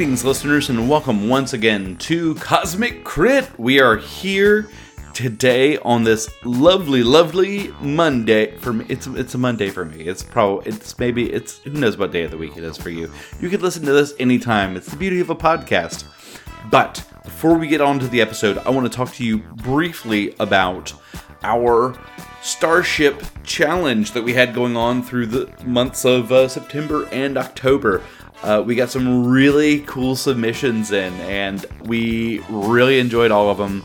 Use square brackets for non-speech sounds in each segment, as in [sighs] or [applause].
Greetings, listeners, and welcome once again to Cosmic Crit. We are here today on this lovely, lovely Monday. For me, it's it's a Monday for me. It's probably it's maybe it's who knows what day of the week it is for you. You could listen to this anytime. It's the beauty of a podcast. But before we get on to the episode, I want to talk to you briefly about our Starship challenge that we had going on through the months of uh, September and October. Uh, we got some really cool submissions in, and we really enjoyed all of them.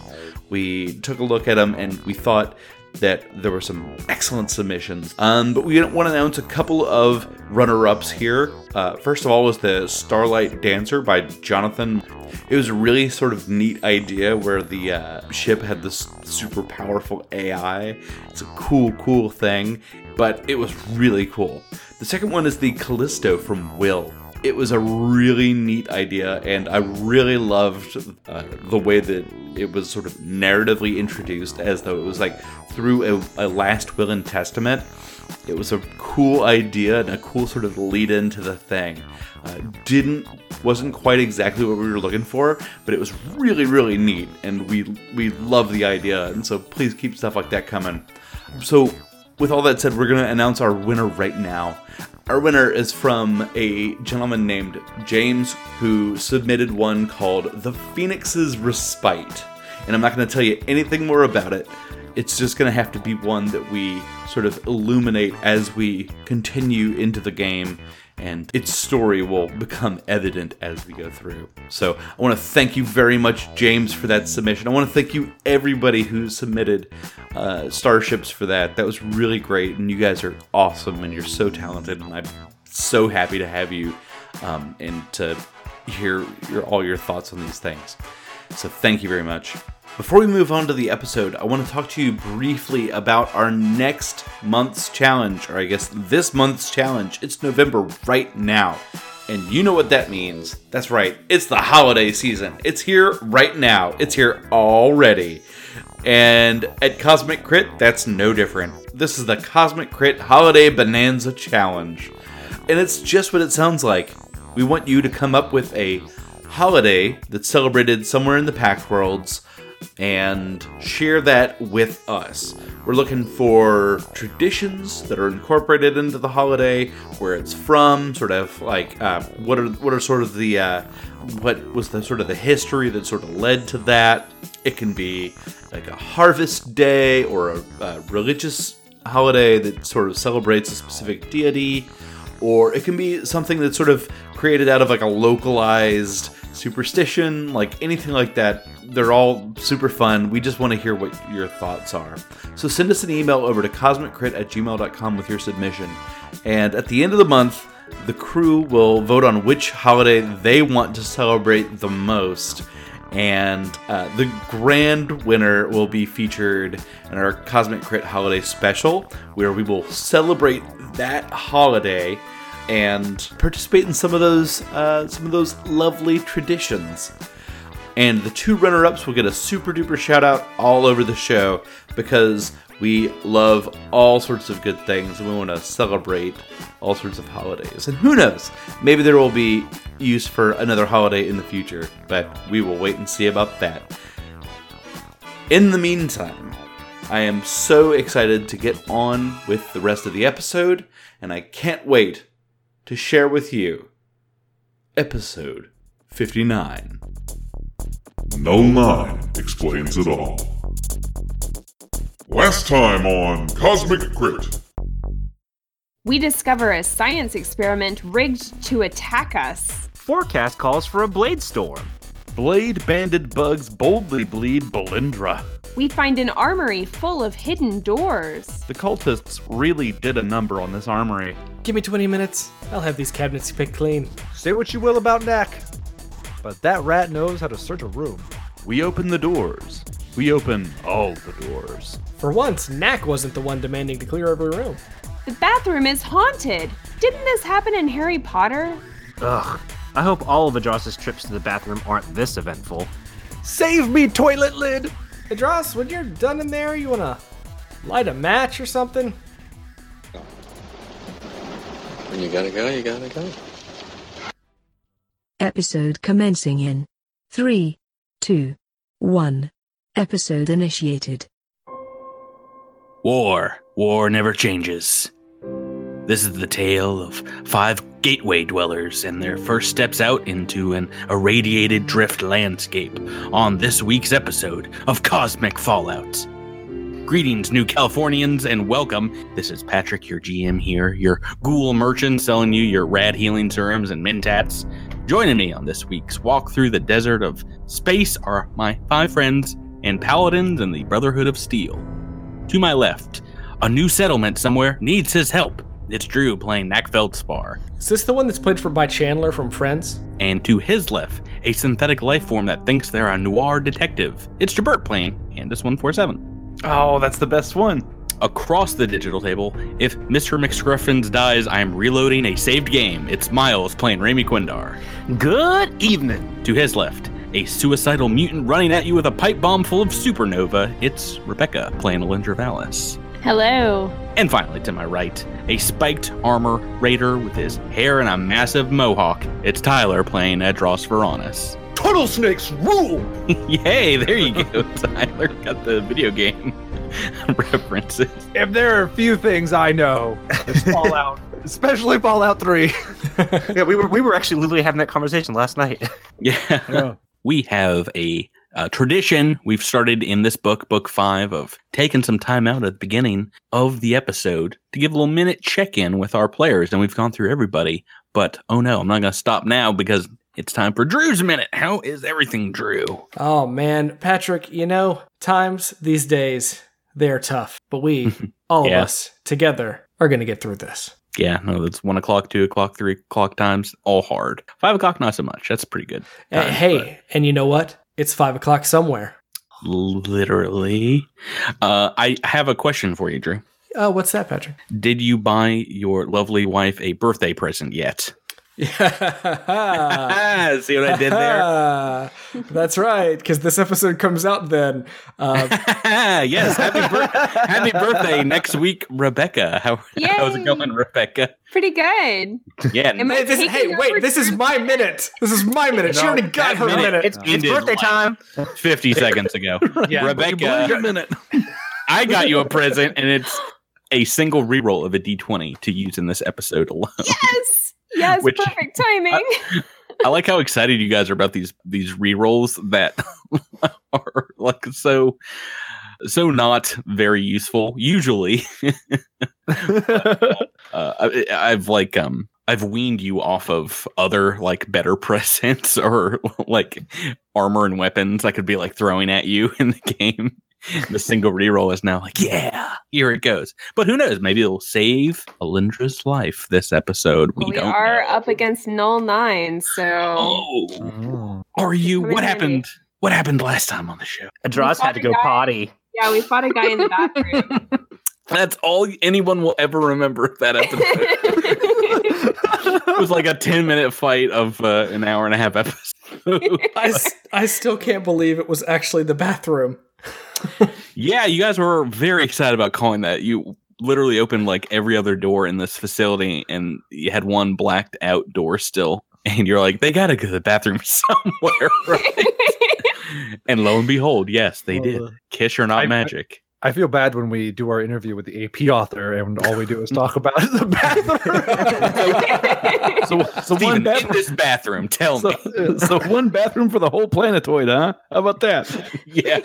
We took a look at them, and we thought that there were some excellent submissions. Um, but we want to announce a couple of runner-ups here. Uh, first of all was the Starlight Dancer by Jonathan. It was a really sort of neat idea where the uh, ship had this super powerful AI. It's a cool, cool thing, but it was really cool. The second one is the Callisto from Will it was a really neat idea, and I really loved uh, the way that it was sort of narratively introduced, as though it was like through a, a last will and testament. It was a cool idea and a cool sort of lead into the thing. Uh, didn't wasn't quite exactly what we were looking for, but it was really really neat, and we we love the idea. And so please keep stuff like that coming. So with all that said, we're going to announce our winner right now. Our winner is from a gentleman named James who submitted one called The Phoenix's Respite. And I'm not going to tell you anything more about it. It's just going to have to be one that we sort of illuminate as we continue into the game and its story will become evident as we go through. So I want to thank you very much, James, for that submission. I want to thank you, everybody who submitted uh, starships for that. That was really great, and you guys are awesome, and you're so talented, and I'm so happy to have you um, and to hear your, all your thoughts on these things. So thank you very much. Before we move on to the episode, I want to talk to you briefly about our next month's challenge, or I guess this month's challenge. It's November right now. And you know what that means. That's right, it's the holiday season. It's here right now, it's here already. And at Cosmic Crit, that's no different. This is the Cosmic Crit Holiday Bonanza Challenge. And it's just what it sounds like. We want you to come up with a holiday that's celebrated somewhere in the Pact Worlds and share that with us. We're looking for traditions that are incorporated into the holiday, where it's from, sort of like uh, what are what are sort of the uh, what was the sort of the history that sort of led to that. It can be like a harvest day or a, a religious holiday that sort of celebrates a specific deity, or it can be something that's sort of created out of like a localized superstition, like anything like that. They're all super fun. We just want to hear what your thoughts are. So send us an email over to cosmiccrit at gmail.com with your submission. And at the end of the month, the crew will vote on which holiday they want to celebrate the most. And uh, the grand winner will be featured in our Cosmic Crit Holiday Special, where we will celebrate that holiday and participate in some of those uh, some of those lovely traditions. And the two runner-ups will get a super duper shout out all over the show because we love all sorts of good things and we want to celebrate all sorts of holidays. And who knows, maybe there will be use for another holiday in the future, but we will wait and see about that. In the meantime, I am so excited to get on with the rest of the episode, and I can't wait to share with you episode 59. No 9 explains it all. Last time on Cosmic Crit. We discover a science experiment rigged to attack us. Forecast calls for a blade storm. Blade banded bugs boldly bleed Belindra. We find an armory full of hidden doors. The cultists really did a number on this armory. Give me 20 minutes. I'll have these cabinets picked clean. Say what you will about Knack, but that rat knows how to search a room. We open the doors. We open all the doors. For once, Knack wasn't the one demanding to clear every room. The bathroom is haunted. Didn't this happen in Harry Potter? Ugh. I hope all of Adras's trips to the bathroom aren't this eventful. Save me, toilet lid! Adras, when you're done in there, you wanna light a match or something? When you gotta go, you gotta go. Episode commencing in 3, 2, 1. Episode initiated. War. War never changes. This is the tale of five gateway dwellers and their first steps out into an irradiated drift landscape on this week's episode of Cosmic Fallout. Greetings, new Californians, and welcome. This is Patrick, your GM here, your ghoul merchant selling you your rad healing serums and mentats. Joining me on this week's walk through the desert of space are my five friends and paladins in the Brotherhood of Steel. To my left, a new settlement somewhere needs his help. It's Drew playing Knack Feldspar. Is this the one that's played for by Chandler from Friends? And to his left, a synthetic life form that thinks they're a noir detective. It's Jabert playing Andis 147. Oh, that's the best one. Across the digital table, if Mr. McScruffins dies, I'm reloading a saved game. It's Miles playing Raimi Quindar. Good evening. To his left, a suicidal mutant running at you with a pipe bomb full of supernova. It's Rebecca playing Alindra Vallis. Hello. And finally, to my right, a spiked armor raider with his hair in a massive mohawk. It's Tyler playing Edros Veronis. Turtle snakes rule! [laughs] Yay, there you go, [laughs] Tyler. Got the video game [laughs] references. If there are a few things I know, it's Fallout, especially Fallout 3. Yeah, we were we were actually literally having that conversation last night. Yeah. Yeah. We have a, uh tradition we've started in this book, book five, of taking some time out at the beginning of the episode to give a little minute check in with our players. And we've gone through everybody. But oh no, I'm not going to stop now because it's time for Drew's minute. How is everything, Drew? Oh man, Patrick, you know, times these days, they're tough. But we, [laughs] all Yeah. of us, together, are going to get through this. Yeah, no, that's one o'clock, two o'clock, three o'clock times, all hard. Five o'clock, not so much. That's pretty good. Times, hey, and you know what? It's five o'clock somewhere. literally. Uh, I have a question for you, Drew. Oh, what's that, Patrick? Did you buy your lovely wife a birthday present yet? Yeah. [laughs] See what I did there? [laughs] That's right, because this episode comes out then. Um, [laughs] yes, happy, bir- happy birthday next week, Rebecca. How, how's it going, Rebecca? Pretty good. Yeah, hey, this, hey, wait, this is my minute? minute. This is my minute. she No, already got her minute- minute. It's, it's birthday like- time. 50 seconds ago. Yeah, Rebecca, minute. I got you a present, and it's a single reroll of a d20 to use in this episode alone. Yes. Yes. Which- perfect timing. I like how excited you guys are about these these rerolls that [laughs] are like so so not very useful usually. [laughs] uh, I, I've like um I've weaned you off of other like better [laughs] presents or like armor and weapons I could be like throwing at you in the game. The single reroll is now like, yeah, here it goes. But who knows? Maybe it'll save Alindra's life this episode. We, we don't are know. up against null nine, so Oh, are you? Come in What handy. happened? What happened last time on the show? Adras had to go Guy. potty. yeah, we fought a guy in the bathroom. [laughs] That's all anyone will ever remember of that episode. [laughs] it was like a 10 minute fight of uh, an hour and a half episode. [laughs] I, I still can't believe it was actually the bathroom. yeah, you guys were very excited about calling that. You literally opened like every other door in this facility and you had one blacked out door still. And you're like, they got to go to the bathroom [laughs] somewhere, right? and lo and behold, yes, they did. Uh, Kiss or not I- magic. I feel bad when we do our interview with the AP author and all we do is talk about [laughs] the bathroom. [laughs] So, so one Steven, in this bathroom, tell So, me. [laughs] so one bathroom for the whole planetoid, huh? How about that? Yeah.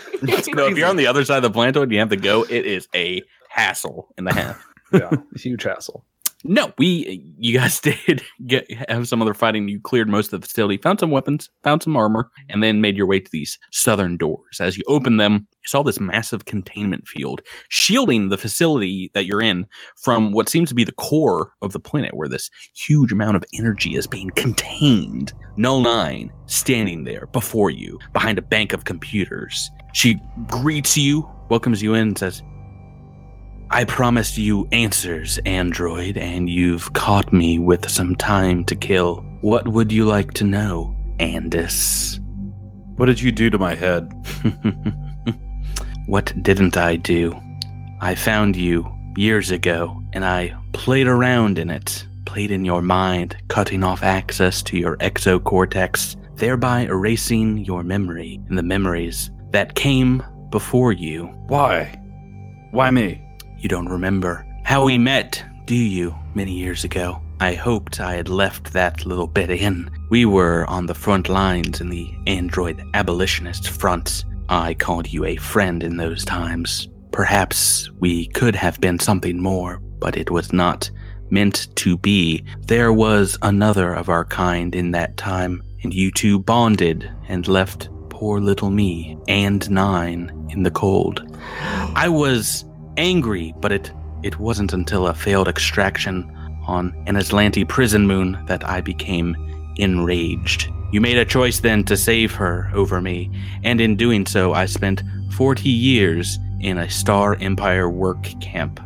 No, if you're on the other side of the planetoid and you have to go, it is a hassle and a half. yeah, huge hassle. No, we you guys [laughs] did get have some other fighting. You cleared most of the facility, found some weapons, found some armor, and then made your way to these southern doors. As you opened them, you saw this massive containment field shielding the facility that you're in from what seems to be the core of the planet, where this huge amount of energy is being contained. Null Nine standing there before you, behind a bank of computers. She greets you, welcomes you in, says, I promised you answers, android, and you've caught me with some time to kill. What would you like to know, Andis? What did you do to my head? [laughs] what didn't I do? I found you years ago, and I played around in it, played in your mind, cutting off access to your exocortex, thereby erasing your memory and the memories that came before you. Why? Why me? You don't remember how we met, do you, many years ago? I hoped I had left that little bit in. We were on the front lines in the android abolitionist front. I called you a friend in those times. Perhaps we could have been something more, but it was not meant to be. There was another of our kind in that time, and you two bonded and left poor little me and nine in the cold. I was angry, but it it wasn't until a failed extraction on an Azlanti prison moon that I became enraged. You made a choice then to save her over me, and in doing so, I spent 40 years in a Star Empire work camp.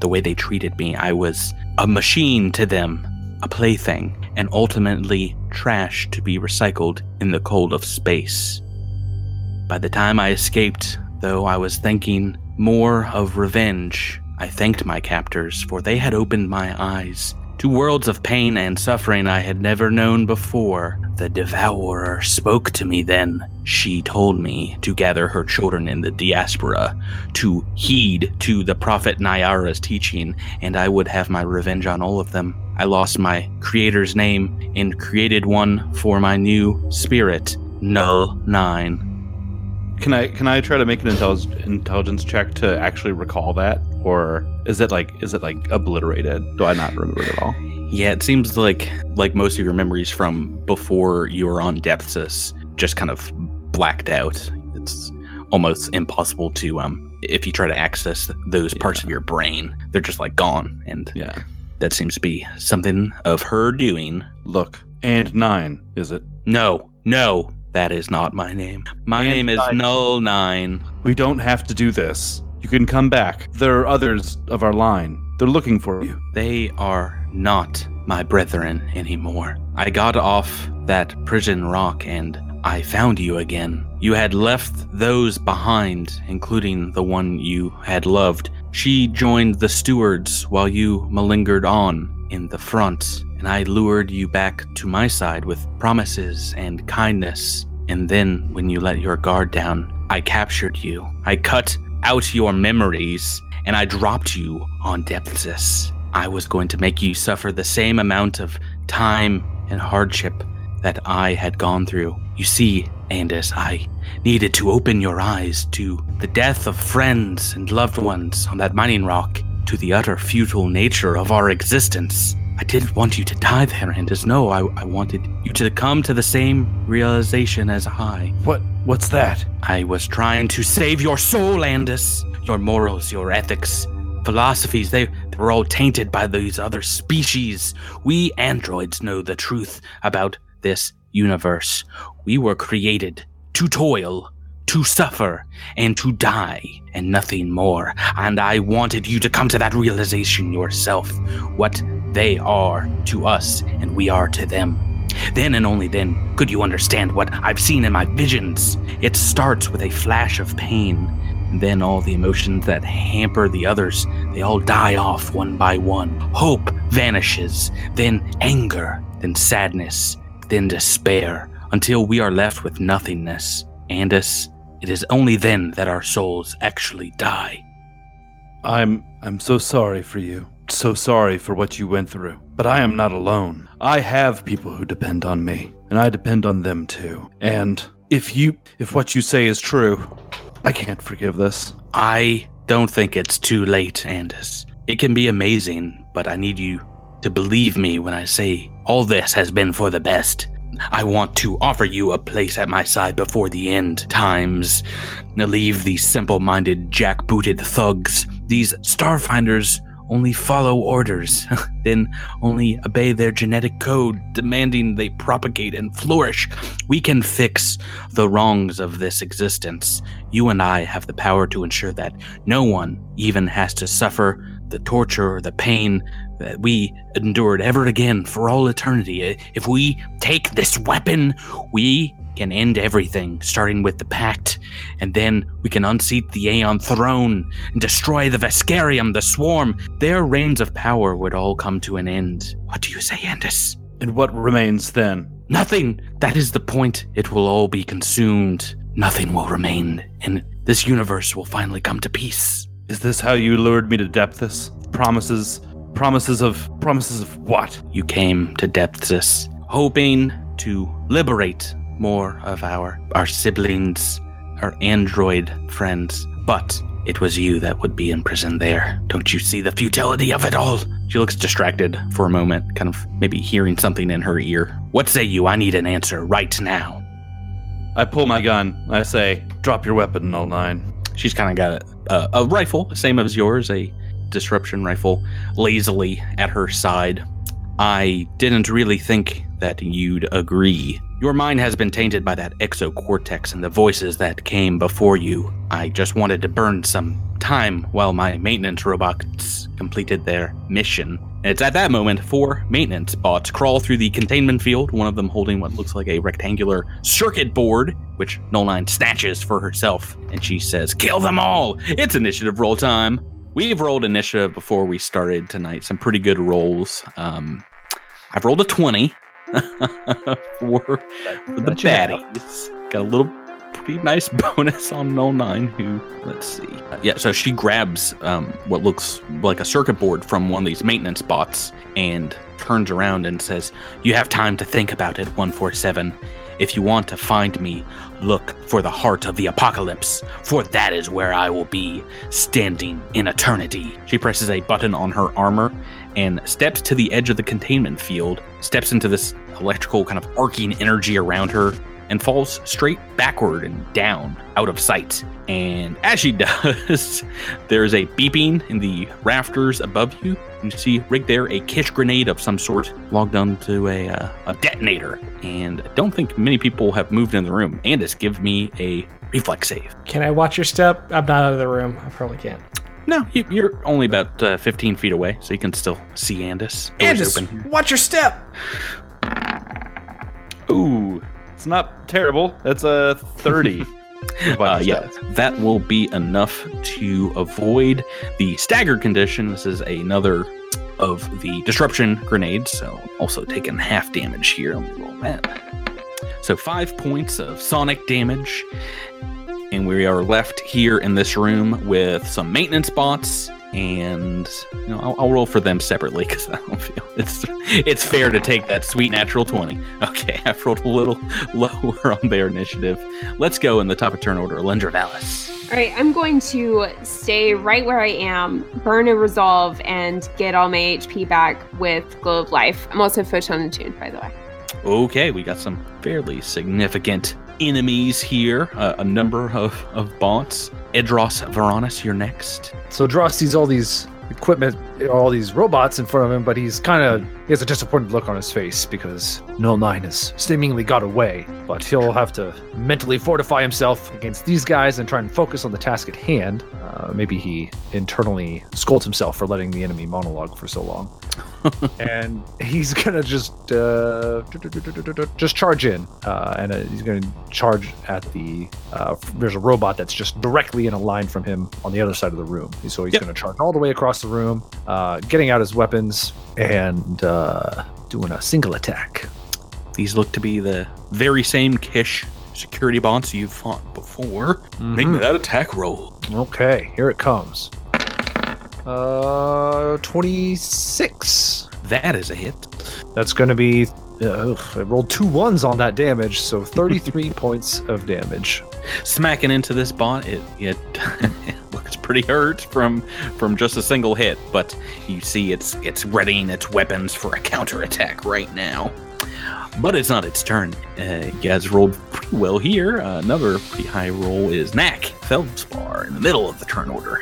The way they treated me, I was a machine to them, a plaything, and ultimately trash to be recycled in the cold of space. By the time I escaped, though I was thinking more of revenge, I thanked my captors, for they had opened my eyes to worlds of pain and suffering I had never known before. The Devourer spoke to me then. She told me to gather her children in the diaspora, to heed to the Prophet Nyara's teaching, and I would have my revenge on all of them. I lost my creator's name and created one for my new spirit, Null Nine. Can I can I try to make an intelligence intelligence check to actually recall that, or is it like is it like obliterated? Do I not remember it at all? Yeah, it seems like like most of your memories from before you were on Depths just kind of blacked out. It's almost impossible to um if you try to access those parts of your brain, they're just like gone. And Yeah. that seems to be something of her doing. Look, and nine is it? No, no, that is not my name. My And name is nine. Null Nine. We don't have to do this. You can come back. There are others of our line. They're looking for you. They are not my brethren anymore. I got off that prison rock and I found you again. You had left those behind, including the one you had loved. She joined the stewards while you malingered on in the front, and I lured you back to my side with promises and kindness. And then, when you let your guard down, I captured you. I cut out your memories and I dropped you on Depths. I was going to make you suffer the same amount of time and hardship that I had gone through. You see, Andis, I needed to open your eyes to the death of friends and loved ones on that mining rock, to the utter futile nature of our existence. I didn't want you to die there, Andis. No, I, I wanted you to come to the same realization as I. What what's that? I was trying to save your soul, Andis. Your morals, your ethics, philosophies, they, they were all tainted by these other species. We androids know the truth about this universe. We were created to toil, to suffer, and to die, and nothing more. And I wanted you to come to that realization yourself. What they are to us, and we are to them. Then and only then could you understand what I've seen in my visions. It starts with a flash of pain, and then all the emotions that hamper the others, they all die off one by one. Hope vanishes, then anger, then sadness, then despair, until we are left with nothingness. Andis, it is only then that our souls actually die. I'm I'm so sorry for you. So sorry for what you went through. But I am not alone. I have people who depend on me, and I depend on them too. And if you if what you say is true, I can't forgive this. I don't think it's too late, Andis. It can be amazing, but I need you to believe me when I say all this has been for the best. I want to offer you a place at my side before the end times. Leave these simple minded, jack-booted thugs. These starfinders only follow orders, [laughs] then only obey their genetic code, demanding they propagate and flourish. We can fix the wrongs of this existence. You and I have the power to ensure that no one even has to suffer the torture or the pain that we endured ever again for all eternity. If we take this weapon, we can end everything, starting with the Pact, and then we can unseat the Aeon throne and destroy the Veskarium, the Swarm. Their reigns of power would all come to an end. What do you say, Andis? And what remains then? Nothing. That is the point. It will all be consumed. Nothing will remain, and this universe will finally come to peace. Is this how you lured me to Depthus? Promises, promises of, promises of what? You came to Depthus hoping to liberate more of our our siblings, our android friends, but it was you that would be imprisoned there. Don't you see the futility of it all? She looks distracted for a moment, kind of maybe hearing something in her ear. What say you? I need an answer right now. I pull my gun. I say, drop your weapon, Null Nine. She's kind of got a, a, a rifle, same as yours, a disruption rifle, lazily at her side. I didn't really think that you'd agree. Your mind has been tainted by that exocortex and the voices that came before you. I just wanted to burn some time while my maintenance robots completed their mission. It's at that moment four maintenance bots crawl through the containment field, one of them holding what looks like a rectangular circuit board, which Null Nine snatches for herself. And she says, Kill them all! It's initiative roll time! We've rolled initiative before we started tonight. Some pretty good rolls. Um, I've rolled a 20 [laughs] for, for the baddies. Got a little pretty nice [laughs] bonus on Null 9, who, let's see. Yeah, so she grabs um, what looks like a circuit board from one of these maintenance bots and turns around and says, You have time to think about it, 147. If you want to find me, look for the heart of the apocalypse, for that is where I will be, standing in eternity. She presses a button on her armor and steps to the edge of the containment field, steps into this electrical kind of arcing energy around her, and falls straight backward and down out of sight. And as she [laughs] does, there's a beeping in the rafters above you. You see rigged there a kish grenade of some sort logged onto a, uh, a detonator. And I don't think many people have moved in the room. Andis, give me a reflex save. Can I watch your step? I'm not out of the room. I probably can't. No, you, you're only about uh, 15 feet away, so you can still see Andis. Doors Andis, open. watch your step. Ooh, it's not terrible. That's a 30. [laughs] Uh, yeah, that will be enough to avoid the stagger condition. This is another of the disruption grenades, so also taking half damage here. Let me roll that. So five points of sonic damage, and we are left here in this room with some maintenance bots. And you know, I'll, I'll roll for them separately [laughs] because I don't feel it's it's fair to take that sweet natural twenty. [laughs] Okay, I've rolled a little [laughs] lower on their initiative. Let's go in the top of turn order. Lendra Valis. All right, I'm going to stay right where I am, burn a resolve, and get all my HP back with Glow of Life. I'm also photon attuned, by the way. Okay, we got some fairly significant enemies here. Uh, a number of, of bots. Edros Varanus, you're next. So Dross sees all these equipment, all these robots in front of him, but he's kind of he has a disappointed look on his face because Null Nine has seemingly got away. But he'll have to mentally fortify himself against these guys and try and focus on the task at hand. Uh, maybe he internally scolds himself for letting the enemy monologue for so long. [laughs] and he's gonna just uh, just charge in, uh, and uh, he's gonna charge at the. Uh, there's a robot that's just directly in a line from him on the other side of the room. So he's Yep. gonna charge all the way across the room, uh, getting out his weapons and uh, doing a single attack. These look to be the very same Kish security bonds you've fought before. Make me that attack roll. Okay, here it comes. Uh, 26. That is a hit. That's gonna be. Uh, I rolled two ones on that damage, so 33 [laughs] points of damage. Smacking into this bot, it it, it [laughs] looks pretty hurt from from just a single hit, but you see it's it's readying its weapons for a counterattack right now. But it's not its turn. Uh, you guys rolled pretty well here. Uh, another pretty high roll is Knack Feldspar in the middle of the turn order.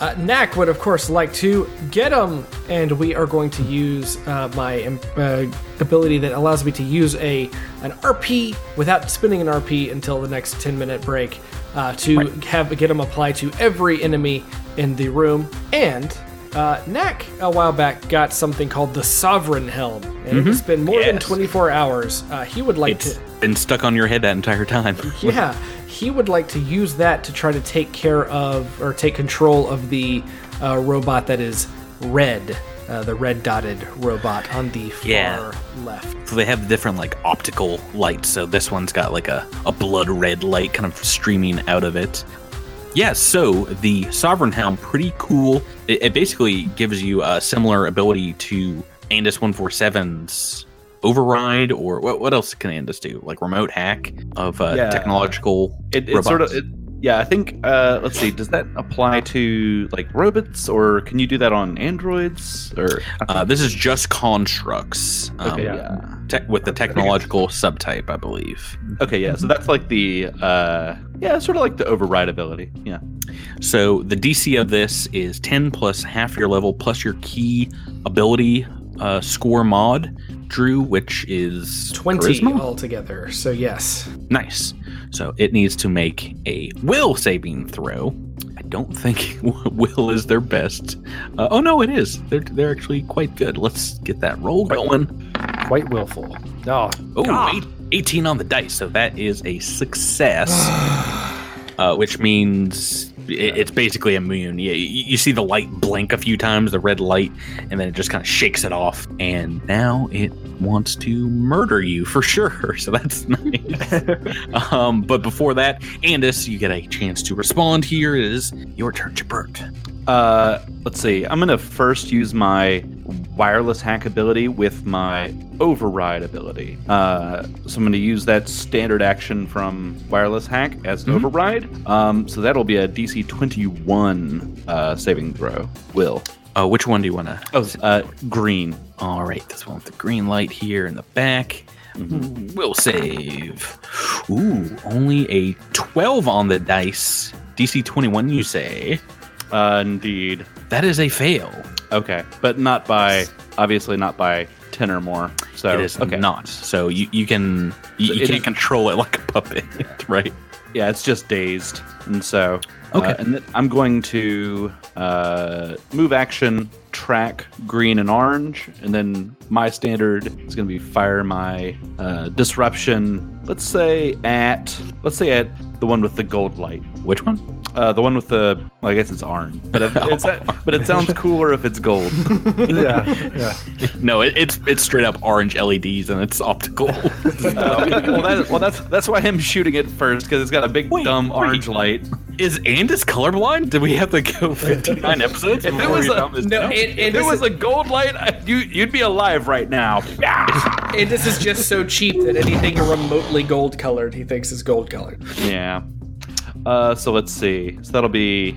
Uh, Knack would, of course, like to get him, and we are going to use uh, my um, uh, ability that allows me to use a an RP without spending an RP until the next 10 minute break uh, to have get them apply to every enemy in the room. And Uh, Knack, a while back, got something called the Sovereign Helm, and it's been more than 24 hours. Uh, he would like It's to. been stuck on your head that entire time. [laughs] Yeah, he would like to use that to try to take care of or take control of the uh, robot that is red, uh, the red dotted robot on the far Yeah. left. So they have different like optical lights. So this one's got like a, a blood red light kind of streaming out of it. Yeah, so the Sovereign Helm, pretty cool. It, it basically gives you a similar ability to Andis 147's Override, or what, what else can Andis do? Like remote hack of uh, Yeah. technological It, it's sort of it, yeah. I think uh, let's see. Does that apply to like robots, or can you do that on androids? Or Uh, this is just constructs. Um, okay, yeah. tech with the technological subtype, I believe. Okay, yeah. So that's like the uh, yeah, sort of like the override ability. Yeah. So the DC of this is 10 plus half your level plus your key ability uh, score mod, Drew, which is 20 charisma? altogether. So, yes. Nice. So it needs to make a will saving throw. I don't think [laughs] will is their best. Uh, oh no, it is. They're they're actually quite good. Let's get that roll going. Quite willful. Oh, Oh, eight, 18 on the dice. So that is a success, [sighs] uh, which means it, it's basically immune. You, you see the light blink a few times, the red light, and then it just kind of shakes it off. And now it wants to murder you for sure. [laughs] So that's [laughs] nice. um, but before that, Andis, you get a chance to respond Here is your turn, Jabert. Uh, let's see. I'm gonna first use my wireless hack ability with my override ability. Uh, so I'm gonna use that standard action from wireless hack as an override. Um, so that'll be a DC 21 uh, saving throw. Will. Uh, which one do you want to? Oh, uh, green. All right, this one with the green light here in the back. Will save. Ooh, only a 12 on the dice. DC 21, you say. Uh, indeed. That is a fail. Okay, but not by obviously not by 10 or more. So it is okay. not. So you, you can you, you it can't control it like a puppet, [laughs] right? Yeah, it's just dazed, and so Okay. uh, and then I'm going to uh, move action, track green and orange, and then my standard is going to be fire my uh, disruption. Let's say at let's say at the one with the gold light, Which one? uh, the one with the well, I guess it's orange, but if it's [laughs] but it sounds cooler if it's gold. [laughs] yeah, yeah. No, it, it's it's straight up orange LEDs and it's optical. [laughs] Uh, well, that, well, that's that's why I'm shooting it first because it's got a big Wait, dumb wait. orange light. is Andis colorblind? Did we have to go 59 episodes? If it was a, found No, it, if it was a gold light, you you'd be alive right now. and this is just so cheap that anything remotely gold colored he thinks is gold colored. Yeah. Uh, so let's see. So that'll be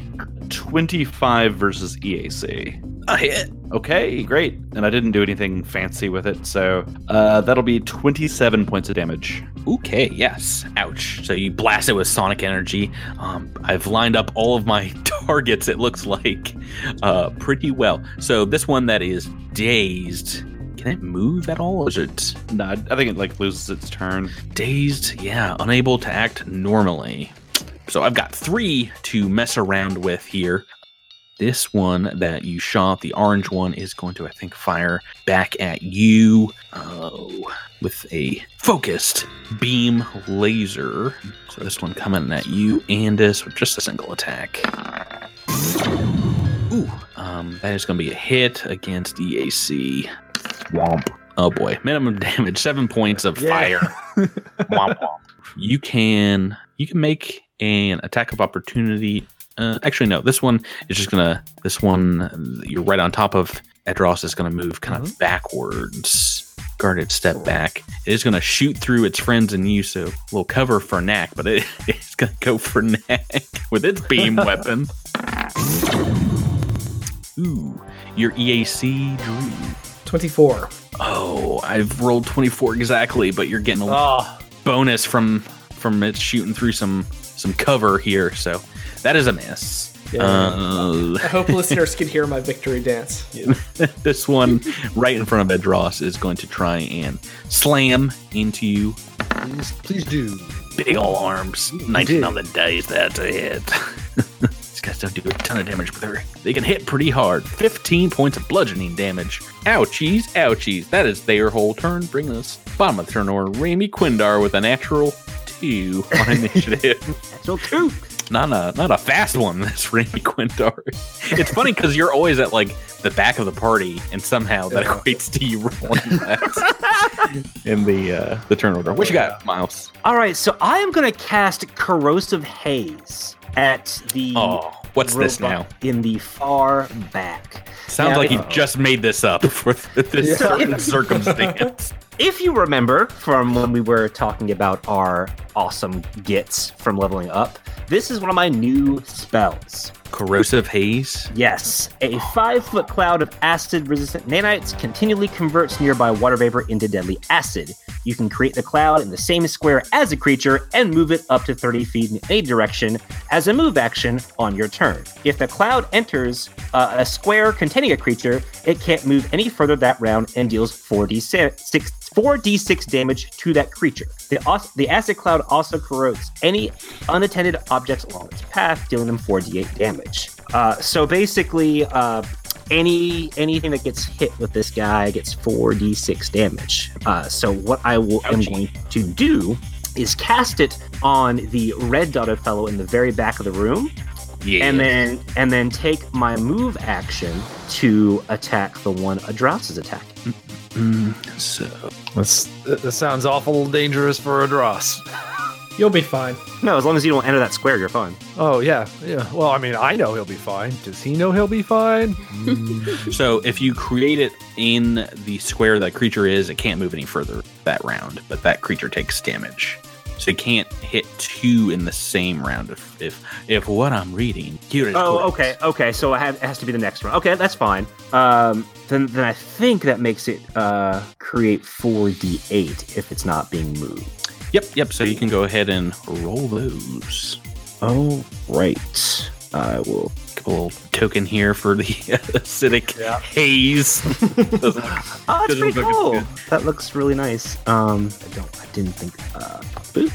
25 versus EAC. a hit. Okay, great. And I didn't do anything fancy with it, so uh, that'll be 27 points of damage. Okay, yes. Ouch. So you blast it with sonic energy. Um, I've lined up all of my [laughs] targets, it looks like, uh, pretty well. So this one that is dazed, can it move at all? Is it No, I think it like loses its turn. dazed? Yeah, unable to act normally. So I've got three to mess around with here. This one that you shot, the orange one, is going to, I think, fire back at you oh, with a focused beam laser. So this one coming at you, Andis, with just a single attack. Ooh, um, that is going to be a hit against EAC. Womp. Oh boy, minimum [laughs] damage, seven points of fire. [laughs] womp womp. You can you can make an attack of opportunity. Uh, actually, no. This one is just gonna. This one you're right on top of. Edros is gonna move kind of backwards, guarded step back. It is gonna shoot through its friends and you, so we'll cover for Knack, but it, [laughs] it's gonna go for Knack with its beam weapon. Ooh, your EAC Drew. 24. Oh, I've rolled 24 exactly, but you're getting a Oh, bonus from from it shooting through some some cover here. So that is a miss. Uh, I hope listeners [laughs] can hear my victory dance. [laughs] this one right in front of Edros is going to try and slam into you. please, please do. Big ol' arms. 19 on the dice. That's a hit. [laughs] guys don't do a ton of damage, but they're, they can hit pretty hard. 15 points of bludgeoning damage. Ouchies, ouchies. That is their whole turn. Bring us bottom of the turn order. Raimi Quindar with a natural two [laughs] on initiative. So two. not a not a fast one. [laughs] This Raimi Quindar. It's funny because you're always at like the back of the party, and somehow that equates to you rolling that [laughs] in the uh, the turn order. What you got, Miles? All right, so I am going to cast Corrosive Haze at the Oh, what's this now? in the far back. Sounds Now, like if- you just made this up [laughs] for this certain circumstance. [laughs] If you remember from when we were talking about our awesome gets from leveling up, this is one of my new spells. Corrosive haze. Yes, a five foot cloud of acid resistant nanites continually converts nearby water vapor into deadly acid. You can create the cloud in the same square as a creature and move it up to 30 feet in any direction as a move action on your turn. If the cloud enters uh, a square containing a creature, it can't move any further that round and deals 4d6, 4d6 damage to that creature. The, the acid cloud also corrodes any unattended objects along its path, dealing them 4d8 damage. Uh, so basically, uh, any anything that gets hit with this guy gets 4d6 damage. Uh, so what I will, am going to do is cast it on the red dotted fellow in the very back of the room Yeah. and then and then take my move action to attack the one Adraus is attacking. Mm, so That's, that that sounds awful dangerous for a Dross. [laughs] You'll be fine. No, as long as you don't enter that square, you're fine. Oh yeah, yeah. Well, I mean, I know he'll be fine. Does he know he'll be fine? Mm. so if you create it in the square that creature is, it can't move any further that round, but that creature takes damage. So you can't hit two in the same round if if if what I'm reading here is Oh, correct. okay, okay. So it, ha- it has to be the next one. Okay, that's fine. Um, then then I think that makes it uh create four d eight if it's not being moved. Yep, yep. So you can go ahead and roll those. Oh, right. I will. Couple token here for the [laughs] acidic haze. [laughs] Oh, that's pretty look like it's cool. good. That looks really nice. Um, I don't. I didn't think. Uh, boop.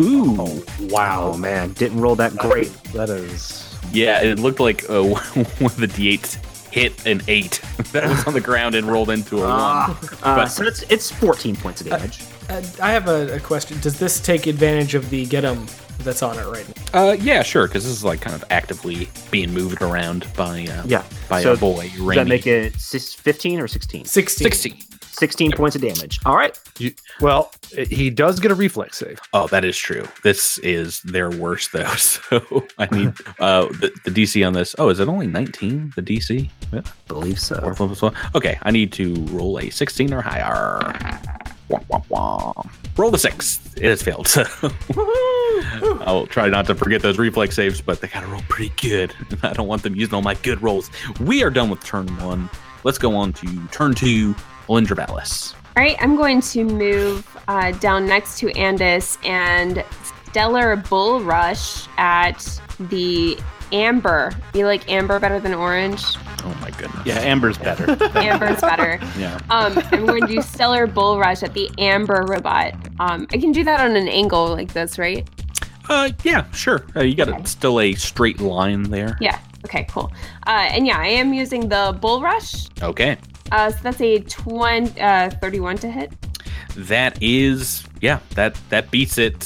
Ooh. [laughs] Wow, Oh, man, didn't roll that great. That is. Yeah, it looked like uh, one of the d8s hit an eight that was on the ground and rolled into a one. Uh, But- so it's it's 14 points of damage. Uh, I have a, a question. Does this take advantage of the get 'em that's on it right now? Uh, yeah, sure, because this is like kind of actively being moved around by uh, Yeah. by so a boy. Does Raimi. that make it sis- 15 or 16? 16. 16. 16 points of damage. All right. You, well, he does get a reflex save. Oh, that is true. This is their worst though. [laughs] So I need uh the, the DC on this. Oh, is it only 19? The DC? Yeah. Believe so. Fourth level as well. Okay, I need to roll a 16 or higher. Wah, wah, wah. Roll the six. It has failed. [laughs] So I'll try not to forget those reflex saves, but they gotta roll pretty good. [laughs] I don't want them using all my good rolls. We are done with turn one. Let's go on to turn two, Alindra Vallis. All right, I'm going to move uh, down next to Andis and Stellar Bull Rush at the Amber. You like Amber better than Orange? Oh my goodness. Yeah, Amber's better. [laughs] Amber's better. Yeah. Um, I'm going to do Stellar Bull Rush at the Amber robot. Um, I can do that on an angle like this, right? Uh, yeah, sure. Uh, you got a, still a straight line there. Yeah. Okay, cool. Uh, and yeah, I am using the Bull Rush. Okay. Uh, so that's a 20, uh, 31 to hit. That is, yeah, that that beats it.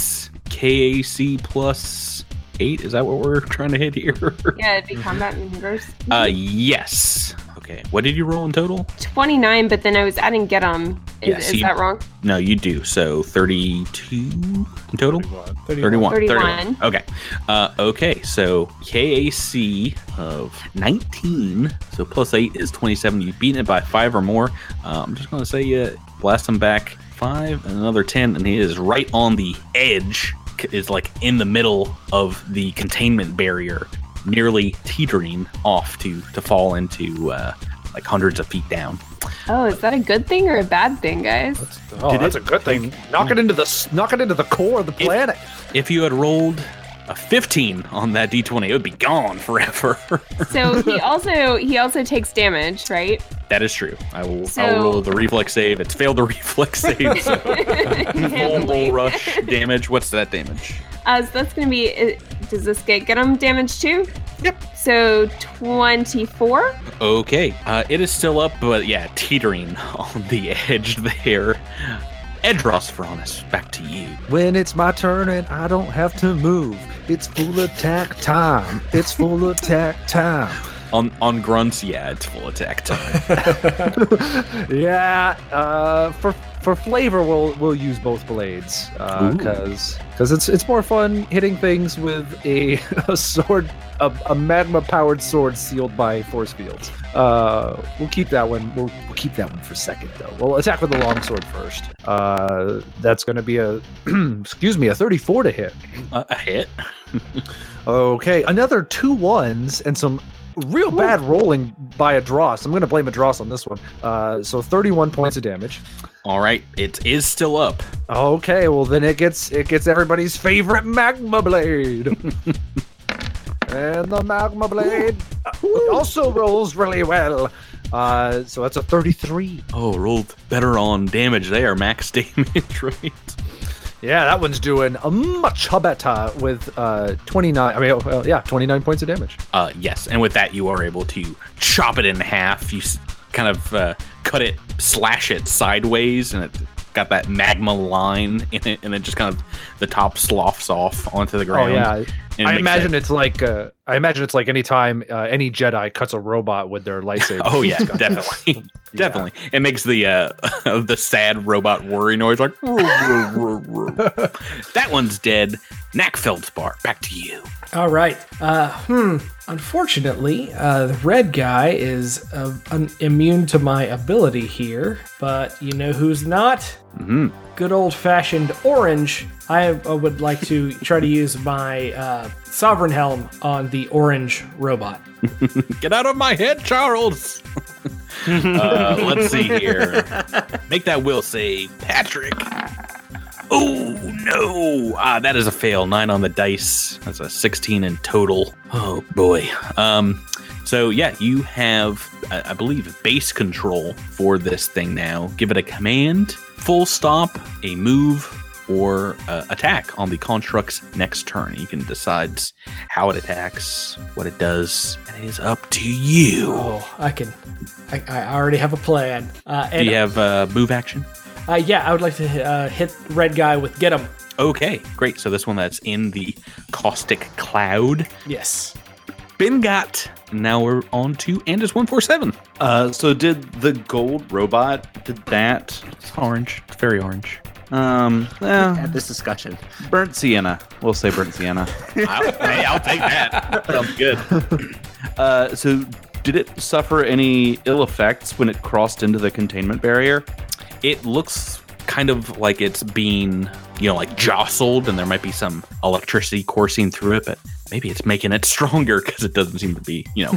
KAC plus eight. Is that what we're [laughs] trying to hit here? Yeah, it'd be combat maneuvers. Uh, yes. Okay. What did you roll in total? 29, but then I was adding get 'em. Is, Yes, is you- that wrong? No, you do. So 32 in total? 31. 31. Okay. Uh, okay. So KAC of 19. So plus 8 is 27. You've beaten it by 5 or more. Uh, I'm just going to say you blast him back 5 and another 10. And he is right on the edge, c- is like in the middle of the containment barrier, nearly teetering off to, to fall into uh, like hundreds of feet down. Oh, is that a good thing or a bad thing, guys? Oh, Did that's it- a good thing. Knock it into the s- knock it into the core of the planet. If you had rolled a 15 on that d20, it would be gone forever. [laughs] So he also he also takes damage, right? That is true. I will. So- I'll roll the reflex save. It's failed the [laughs] reflex save. [laughs] So full bull rush damage. What's that damage? Uh, so that's going to be uh, Does this get get him damage too? Yep. So 24. Okay, uh, it is still up, but yeah, teetering on the edge there. Edros Veronis, back to you. When it's my turn and I don't have to move, it's full attack time. It's full attack time. On on grunts, yeah, it's full attack time. [laughs] [laughs] yeah, uh, for for flavor, we'll we'll use both blades Ooh. because because it's it's more fun hitting things with a, [laughs] a sword, a, a magma powered sword sealed by force fields. Uh, we'll keep that one. We'll, we'll keep that one for second though. We'll attack with the long sword first. Uh, that's going to be a [clears throat] excuse me a thirty four to hit. Uh, a hit. Okay, another two ones and some real bad rolling by Adros. I'm going to blame Adros on this one. Uh, so 31 points of damage. All right, it is still up. Okay, well then it gets it gets everybody's favorite magma blade. [laughs] and the magma blade uh, also rolls really well. Uh, so that's a 33. Oh, rolled better on damage there, max [laughs] damage, right? Yeah, that one's doing a much better with uh 29. I mean, well, yeah, 29 points of damage. Uh, yes, and with that, you are able to chop it in half. You kind of uh, cut it, slash it sideways, and it got that magma line [laughs] in it, and then just kind of the top sloughs off onto the ground. Oh yeah, I imagine it's like uh, I imagine it's like anytime uh, any Jedi cuts a robot with their lightsaber. Oh yeah, [laughs] definitely, [laughs] definitely. It makes the uh, [laughs] the sad robot worry noise like. That one's dead. Knack Feldspar, back to you. All right. Uh, hmm. Unfortunately, uh, the red guy is uh, un- immune to my ability here, but you know who's not? Mhm. Good old fashioned orange. I, I would like to try to use my uh, sovereign helm on the orange robot. [laughs] Get out of my head, Charles. [laughs] uh, let's see here. Make that will save, Patrick. Oh no! Ah, that is a fail. Nine on the dice. That's a sixteen in total. Oh boy. Um. So yeah, you have, I believe, base control for this thing now. Give it a command, full stop, a move, or uh, attack on the construct's next turn. You can decide how it attacks, what it does, and it is up to you. Oh, I can. I, I already have a plan. Uh, Do you have uh, move action? uh, yeah, I would like to uh, hit red guy with get him. Okay, great. So this one that's in the caustic cloud. Yes. Been got. Now we're on to Andis one four seven. Uh, so did the gold robot? Did that? It's orange. It's very orange. Um, eh, Had this discussion. burnt sienna. We'll say burnt sienna. [laughs] I'll, hey, I'll take that. Sounds good. [laughs] Uh, so did it suffer any ill effects when it crossed into the containment barrier? It looks kind of like it's being, you know, like jostled, and there might be some electricity coursing through it, but maybe it's making it [laughs] stronger because it doesn't seem to be, you know,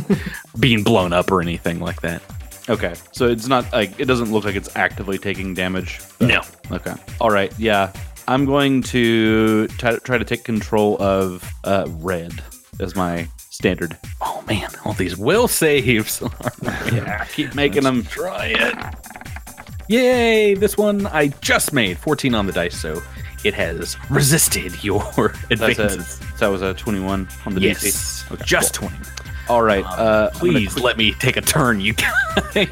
being blown up or anything like that. Okay, so it's not like it doesn't look like it's actively taking damage. No. Okay. All right. Yeah, I'm going to try, try to take control of uh, red as my standard. Oh man, all these will saves. [laughs] Yeah, keep making them. Try it. Yay! This one I just made 14 on the dice, so it has resisted your [laughs] That's a, advances. that was a 21 on the Yes, DC. Okay, just cool. 20. All right. Uh, I'm gonna Please let me take a turn, you guys.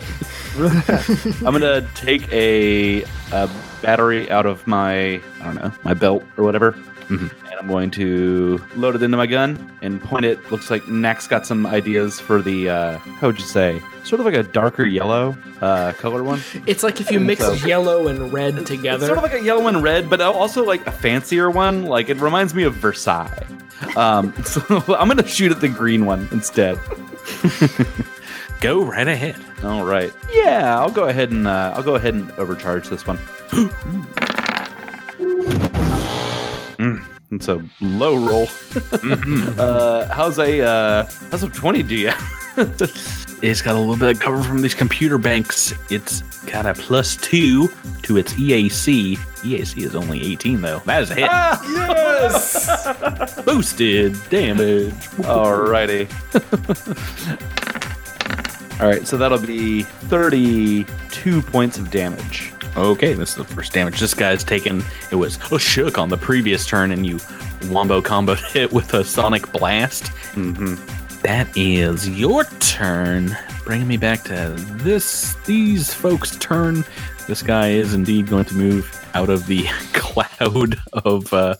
[laughs] I'm gonna take a, a battery out of my I don't know my belt or whatever, Mhm. and I'm going to load it into my gun and point it. Looks like Knack's got some ideas for the uh, how would you say sort of like a darker yellow uh, color one. It's like if you mix so. yellow and red It's together. sort of like a yellow and red, but also like a fancier one. Like it reminds me of Versailles. Um, [laughs] so I'm gonna shoot at the green one instead. [laughs] Go right ahead. All right. Yeah, I'll go ahead and uh, I'll go ahead and overcharge this one. [gasps] it's a low roll. [laughs] uh, how's a uh, how's a twenty do you? [laughs] It's got a little bit of cover from these computer banks. It's got a plus two to its EAC. EAC is only 18 though. That is a hit. yes. [laughs] Boosted damage. Alrighty. All right, so that'll be thirty-two points of damage. Okay, this is the first damage. This guy's taken. It was a shook on the previous turn, and you wombo combo hit [laughs] with a sonic blast. hmm That is your turn. Bringing me back to this these folks' turn. This guy is indeed going to move out of the [laughs] cloud of uh,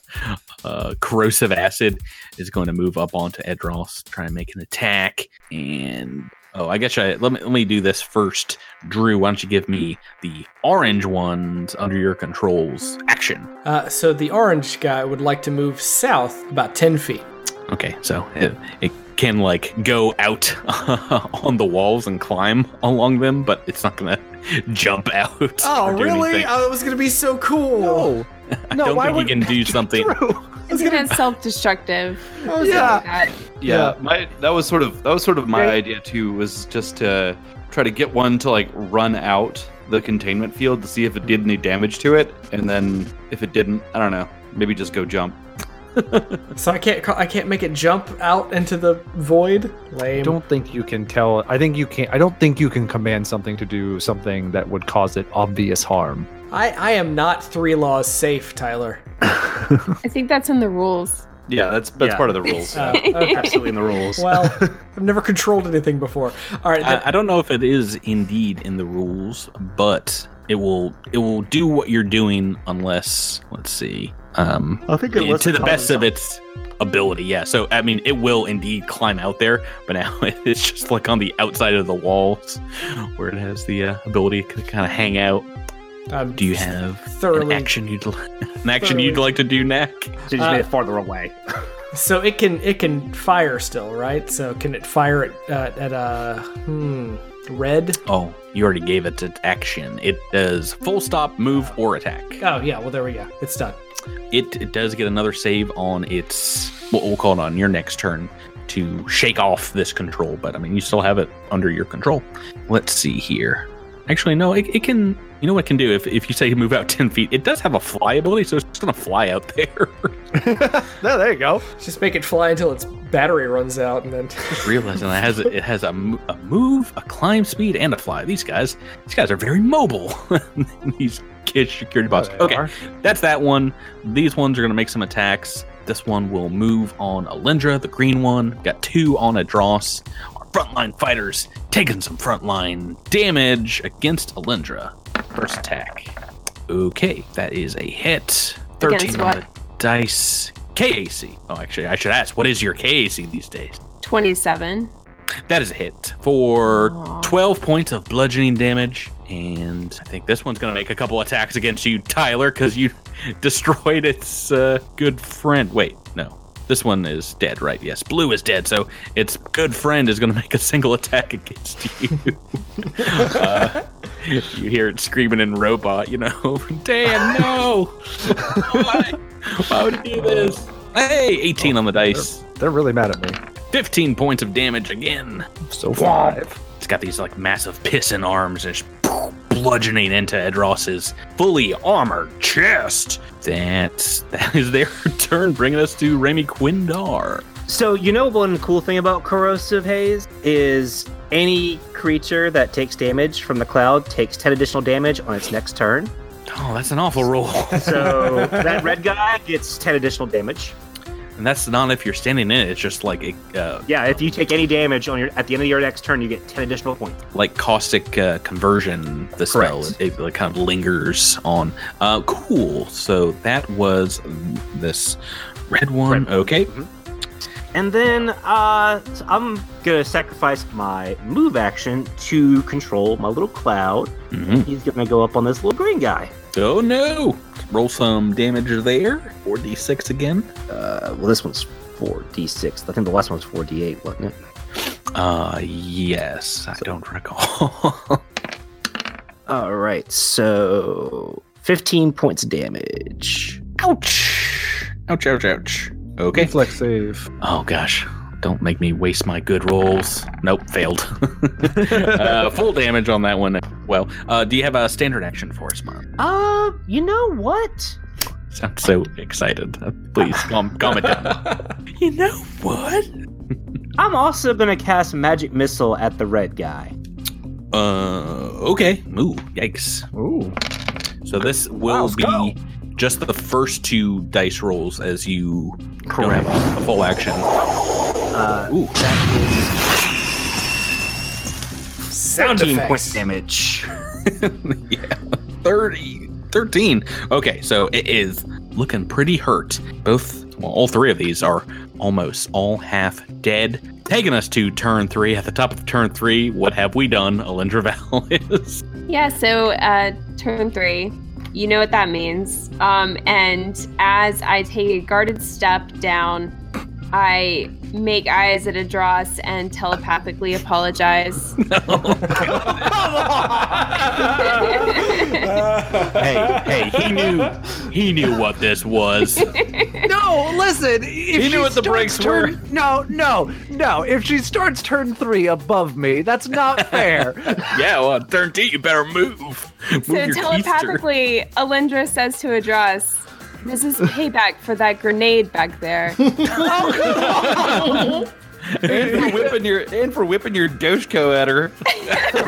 uh, corrosive acid. Is going to move up onto Edros, try and make an attack. And oh, I guess I let me let me do this first. Drew, why don't you give me the orange ones under your controls action? Uh, so the orange guy would like to move south about 10 feet. Okay, so it, it can like go out [laughs] on the walls and climb along them, but it's not gonna [laughs] jump out. Oh, really? anything. Oh, it was going to be so cool. I [laughs] no, don't think would- you can do something. Isn't that self-destructive? Oh, Yeah. That- Yeah, my that was sort of that was sort of my idea too. Was just to try to get one to like run out the containment field to see if it did any damage to it, and then if it didn't, I don't know, maybe just go jump. [laughs] So I can't I can't make it jump out into the void. Lame. I don't think you can tell. I think you can't. I don't think you can command something to do something that would cause it obvious harm. I I am not three laws safe, Tyler. I think that's in the rules. Yeah, that's that's Yeah. part of the rules. [laughs] Oh, okay. Absolutely in the rules. well, [laughs] I've never controlled anything before. All right. then- I, I don't know if it is indeed in the rules, but it will it will do what you're doing unless let's see. Um, I think it to the best of its ability, yeah. So I mean, it will indeed climb out there, but now [laughs] it's just like on the outside of the walls, where it has the uh, ability to kind of hang out. I'm Do you have thoroughly an action you'd li- [laughs] an action you'd like to do, Knack? So just Uh, made it farther away. So it can it can fire still, right? So can it fire at uh, at uh hmm red? Oh, you already gave it to action. It does full stop, move, or attack. Oh yeah, well there we go. It's done. It, it does get another save on its what we'll call it on your next turn to shake off this control, but I mean you still have it under your control. Let's see here. Actually, no, it, it can. You know what it can do? If, if you say move out [laughs] ten feet, it does have a fly ability, so it's just gonna fly out there. [laughs] No, there you go. Just make it fly until its battery runs out, and then [laughs] just realizing that it has a, it has a, a move, a climb speed, and a fly. These guys, these guys are very mobile. these kids security bots. Oh, they Okay, are. that's that one. These ones are gonna make some attacks. This one will move on Alindra, the green one. Got two on Adros. Our frontline fighters taking some frontline damage against Alindra. First attack. Okay, that is a hit. 13 Against on what? the dice. KAC. Oh, actually, I should ask, what is your KAC these days? 27. That is a hit for Aw. 12 points of bludgeoning damage. And I think this one's going to make a couple attacks against you, Tyler, because you [laughs] destroyed its uh, good friend. Wait, no. This one is dead, right? Yes, blue is dead. So its good friend is going [laughs] to make a single attack against you. [laughs] uh, you hear it screaming in robot, you know, [laughs] Damn, no! Why? Why would you do this? Hey, 18 on the dice. They're really mad at me. 15 points of damage again. So five. It's got these like massive pissing arms and just [laughs] bludgeoning into Edros's fully armored chest. That's that is their [laughs] turn, bringing us to Raimi Quindar. So you know one cool thing about corrosive haze is any creature that takes damage from the cloud takes 10 additional damage on its next turn. Oh, that's an awful roll. So [laughs] that red guy gets 10 additional damage. and that's not if you're standing in it. It's just like a, uh, Yeah, if you take any damage on your at the end of your next turn, you get 10 additional points. like caustic uh, conversion. The spell it, it kind of lingers on. Uh, cool. So that was this red one. Red one. Okay. And then uh, so I'm gonna sacrifice my move action to control my little cloud. Mhm. He's gonna go up on this little green guy. Oh no! Roll some damage there. 4d6 again. Uh, well, this one's 4d6. I think the last one was 4d8, wasn't it? Uh, yes. I don't recall. [laughs] All right, so 15 points of damage. ouch! Ouch, ouch, ouch. Okay. Reflex save. Oh gosh. Don't make me waste my good rolls. Nope, failed. [laughs] uh, full damage on that one. Well, uh, do you have a standard action for us, Mom? Uh, you know what? Sound so excited. Uh, Please calm, calm it down. [laughs] you know what? [laughs] I'm also gonna cast Magic Missile at the red guy. Uh, okay. Ooh, yikes. Ooh. So this will let's be go. Just the first two dice rolls as you Correct. go into the full action. Uh, Ooh. Sound 13 effects. points damage. [laughs] yeah, 30, 13. Okay, so it is looking pretty hurt. Both, well, all three of these are almost all half dead. Taking us to turn three. At the top of turn three, what have we done? Alindra Vallis. Yeah, so uh, turn three, you know what that means. Um, and as I take a guarded step down, I make eyes at Adros and telepathically apologize. [laughs] hey, hey, he knew, he knew what this was. [laughs] No, listen. If He knew what the starts breaks turn, No, no, no. If she starts turn three above me, that's not [laughs] fair. yeah, well, turn two, you better move. Move so telepathically, Alindra says to Adros, this is payback for that grenade back there. [laughs] and for whipping your and for whipping your Doshko at her. [laughs]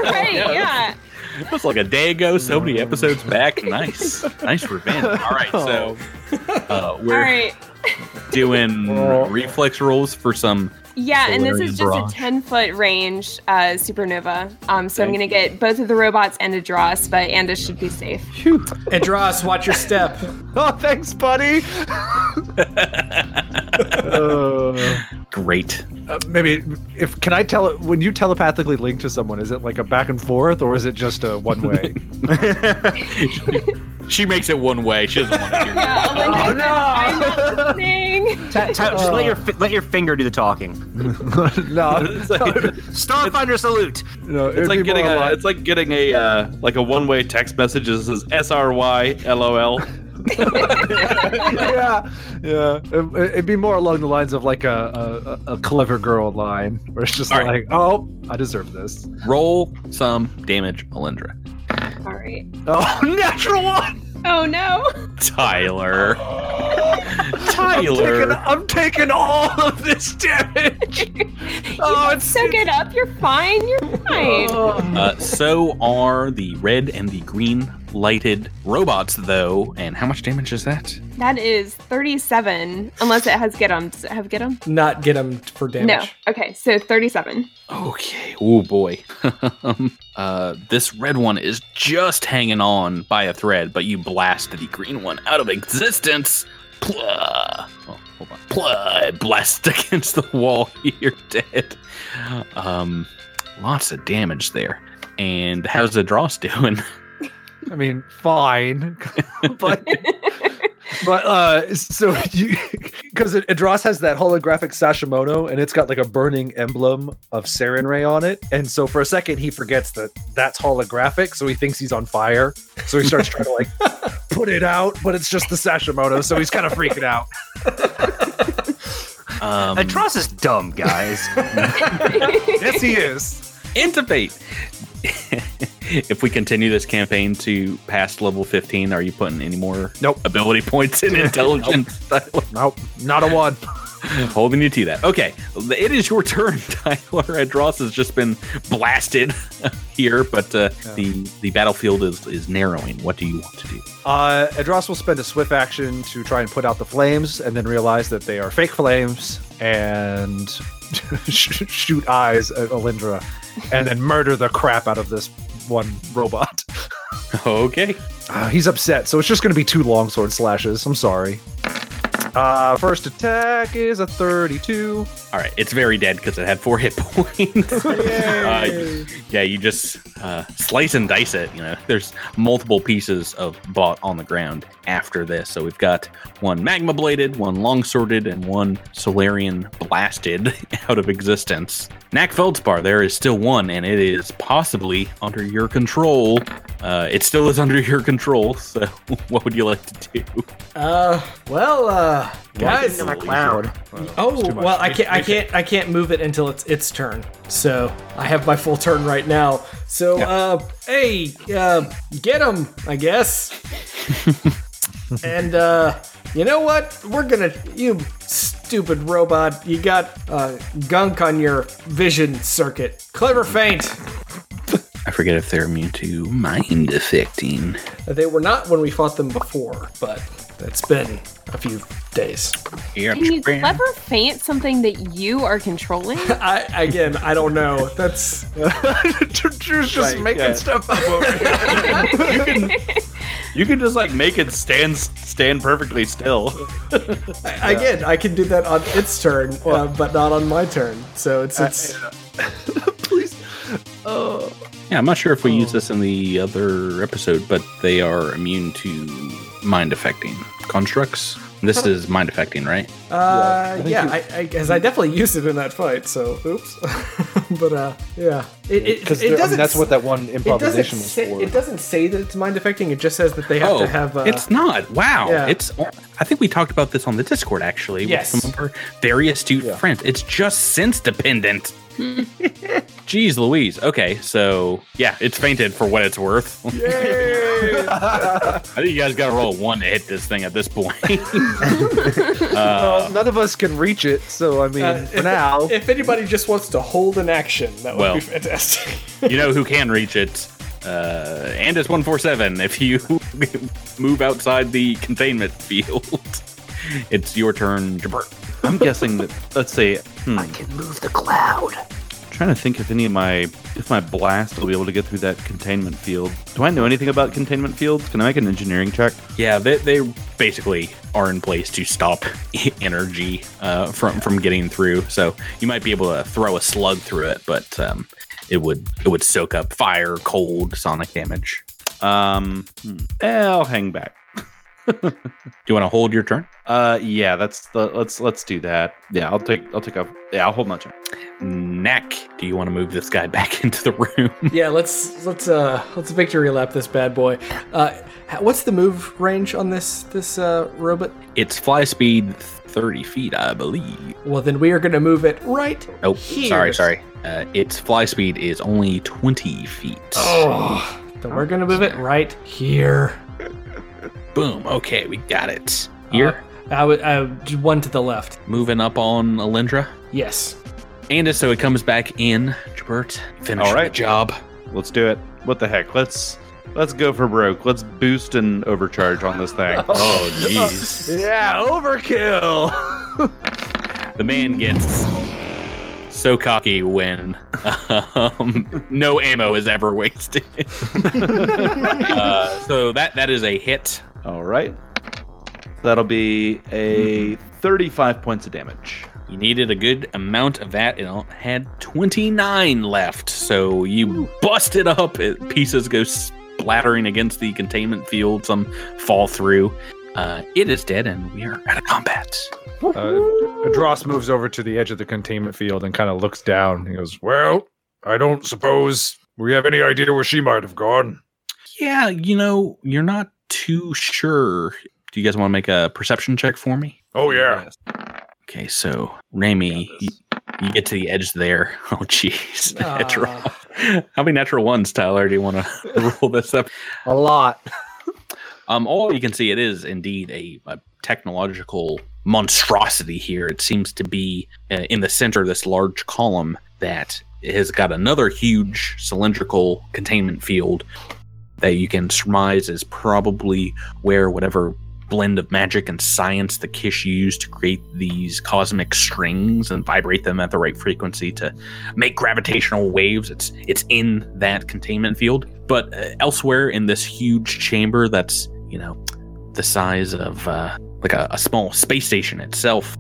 right, yeah. It was like a day ago, so many episodes back. Nice, nice revenge. All right, so [laughs] uh, we're All right. doing reflex rolls for some. Yeah, and this Solarian is just barrage. a 10 foot range uh, supernova. Um, so I'm going to get both of the robots and Adros, but Andis should be safe. Adros, watch your step. [laughs] oh, thanks, buddy. [laughs] Uh, Great. uh, maybe if can I tell it when you telepathically link to someone? Is it like a back and forth, or is it just a one way? [laughs] She makes it one way. She doesn't want to hear [laughs] Yeah, you. Alindra says, I'm not listening. [laughs] Ta- ta- just let your fi- let your finger do the talking. [laughs] no, It's like, Starfinder salute. no. it's like getting a it's like getting a uh, like a one way text message that says S R Y L O L. yeah, yeah. It, it'd be more along the lines of like a a, a clever girl line, where it's just All right. like, oh, I deserve this. Roll some damage, Alindra. All right. Oh, [laughs] natural one. Oh, no. Tyler. [laughs] I'm taking, Tyler. I'm taking all of this damage. [laughs] oh, you it's soak it up. You're fine. You're fine. Uh, so are the red and the green lighted robots, though. And how much damage is that? That is 37, unless it has get 'em. Does it have get 'em? Not get him for damage. No. Okay, so 37. Okay. Oh boy. Um, [laughs] uh, this red one is just hanging on by a thread, but you blast the green one out of existence. Plah. Oh, hold on. Plah. Blast [laughs] against the wall. [laughs] You're dead. Um, lots of damage there. And how's the Dross doing? I mean, fine, [laughs] but [laughs] but uh, so you [laughs] because Adros has that holographic Sashimono, and it's got like a burning emblem of Sarenrae on it, and so for a second he forgets that that's holographic, so he thinks he's on fire, so he starts trying to like put it out, but it's just the Sashimono, so he's kind of freaking out. Um, Adros is dumb, guys. yes, he is. Intubate. If we continue this campaign to past level 15, are you putting any more Nope. ability points in [laughs] intelligence? Tyler? [laughs] Nope, not a one. Holding you to that. Okay, it is your turn, [laughs] Tyler. Adros has just been blasted here, but uh, the the battlefield is is narrowing. What do you want to do? Uh, Adros will spend a swift action to try and put out the flames, and then realize that they are fake flames, and shoot eyes at Alindra, and then murder the crap out of this one robot. [laughs] Okay. Uh, he's upset, so it's just going to be two longsword slashes. I'm sorry. Uh, first attack is a 32. All right, it's very dead because it had four hit [laughs] points. [laughs] uh, yeah, you just uh, slice and dice it. You know, there's multiple pieces of bot on the ground after this. So we've got one magma bladed, one longsworded, and one Solarian blasted [laughs] out of existence. Knack Feldspar, there is still one, and it is possibly under your control. Uh, it still is under your control. So, [laughs] what would you like to do? Uh, well, uh, guys. Into my cloud. Oh well, I can't, I can't, I can't move it until it's its turn. So I have my full turn right now. So, uh, hey, uh, get him, I guess. [laughs] and uh, you know what? We're gonna, you stupid robot. You got uh, gunk on your vision circuit. Clever feint. I forget if they're immune to mind affecting. They were not when we fought them before, but it's been a few days. Yeah, Can you clever feint something that you are controlling? [laughs] I again, I don't know. That's [laughs] Drew's just Right, making yeah. stuff up over here. You can just like make it stand stand perfectly still. I, again, I can do that on its turn, uh, but not on my turn. So it's it's. Please. Oh. Yeah, I'm not sure if we used this in the other episode, but they are immune to mind affecting constructs. This is mind affecting, right? Uh, think yeah, you- I, I, I definitely used it in that fight. So, oops. [laughs] but uh, yeah, it it, Because it doesn't. that's what that one improvisation was say, for. it doesn't say that it's mind affecting. It just says that they have to have. Uh, Oh, it's not. Wow. yeah. It's. I think we talked about this on the Discord actually Yes. with some of our very astute Yeah. friends. It's just sense dependent. [laughs] Jeez Louise. Okay, so yeah, it's feinted for what it's worth. [laughs] I think you guys got to roll a one to hit this thing at this point. [laughs] well, none of us can reach it, so I mean, uh, for if, now. if anybody just wants to hold an action, that would Well. be fantastic. you know who can reach it. Uh, and it's 147 if you move outside the containment field. It's your turn, Jabert. I'm guessing that let's say hmm, I can move the cloud. trying to think if any of my if my blast will be able to get through that containment field. Do I know anything about containment fields? Can I make an engineering check? Yeah, they, they basically are in place to stop [laughs] energy uh, from from getting through. So you might be able to throw a slug through it, but um, it would it would soak up fire, cold, sonic damage. Um, hmm, I'll hang back. Do [laughs] you want to hold your turn? Uh, yeah, that's the let's let's do that. Yeah, I'll take I'll take a yeah I'll hold my turn. Knack, do you want to move this guy [laughs] back into the room? [laughs] yeah, let's let's uh let's victory lap this bad boy. Uh, what's the move range on this this uh robot? It's fly speed 30 feet, I believe. Well, then we are going to move it right. Oh, Here. sorry, sorry. Uh, its fly speed is only 20 feet. Oh, then we're going to move it right here. Boom. Okay, we got it. Here, Uh, I would uh, one to the left. moving up on Alindra. Yes. And so it comes back in. Jabert, finish All the job. Let's do it. What the heck? Let's let's go for broke. Let's boost and overcharge on this thing. [laughs] Oh, jeez. yeah, overkill. [laughs] the man gets so cocky when um, no ammo is ever wasted. [laughs] uh, so that that is a hit. All right. That'll be a 35 points of damage. You needed a good amount of that. It had 29 left. So you bust it up. It, pieces go splattering against the containment field. Some fall through. Uh, it is dead, and we are out of combat. Uh, Dross moves over to the edge of the containment field and kind of looks down. He goes, Well, I don't suppose we have any idea where she might have gone. Yeah, you know, you're not too sure. Do you guys want to make a perception check for me? Oh, yeah. Okay, so Raimi, you, you get to the edge there. [laughs] Oh, jeez. Ah. Natural. How many natural ones, Tyler? Do you want to [laughs] roll this up? A lot. Um, all you can see, it is indeed a, a technological monstrosity here. It seems to be uh, in the center of this large column that has got another huge cylindrical containment field that you can surmise is probably where whatever blend of magic and science the Kish used to create these cosmic strings and vibrate them at the right frequency to make gravitational waves. It's it's in that containment field, but uh, elsewhere in this huge chamber that's you know the size of uh, like a, a small space station itself.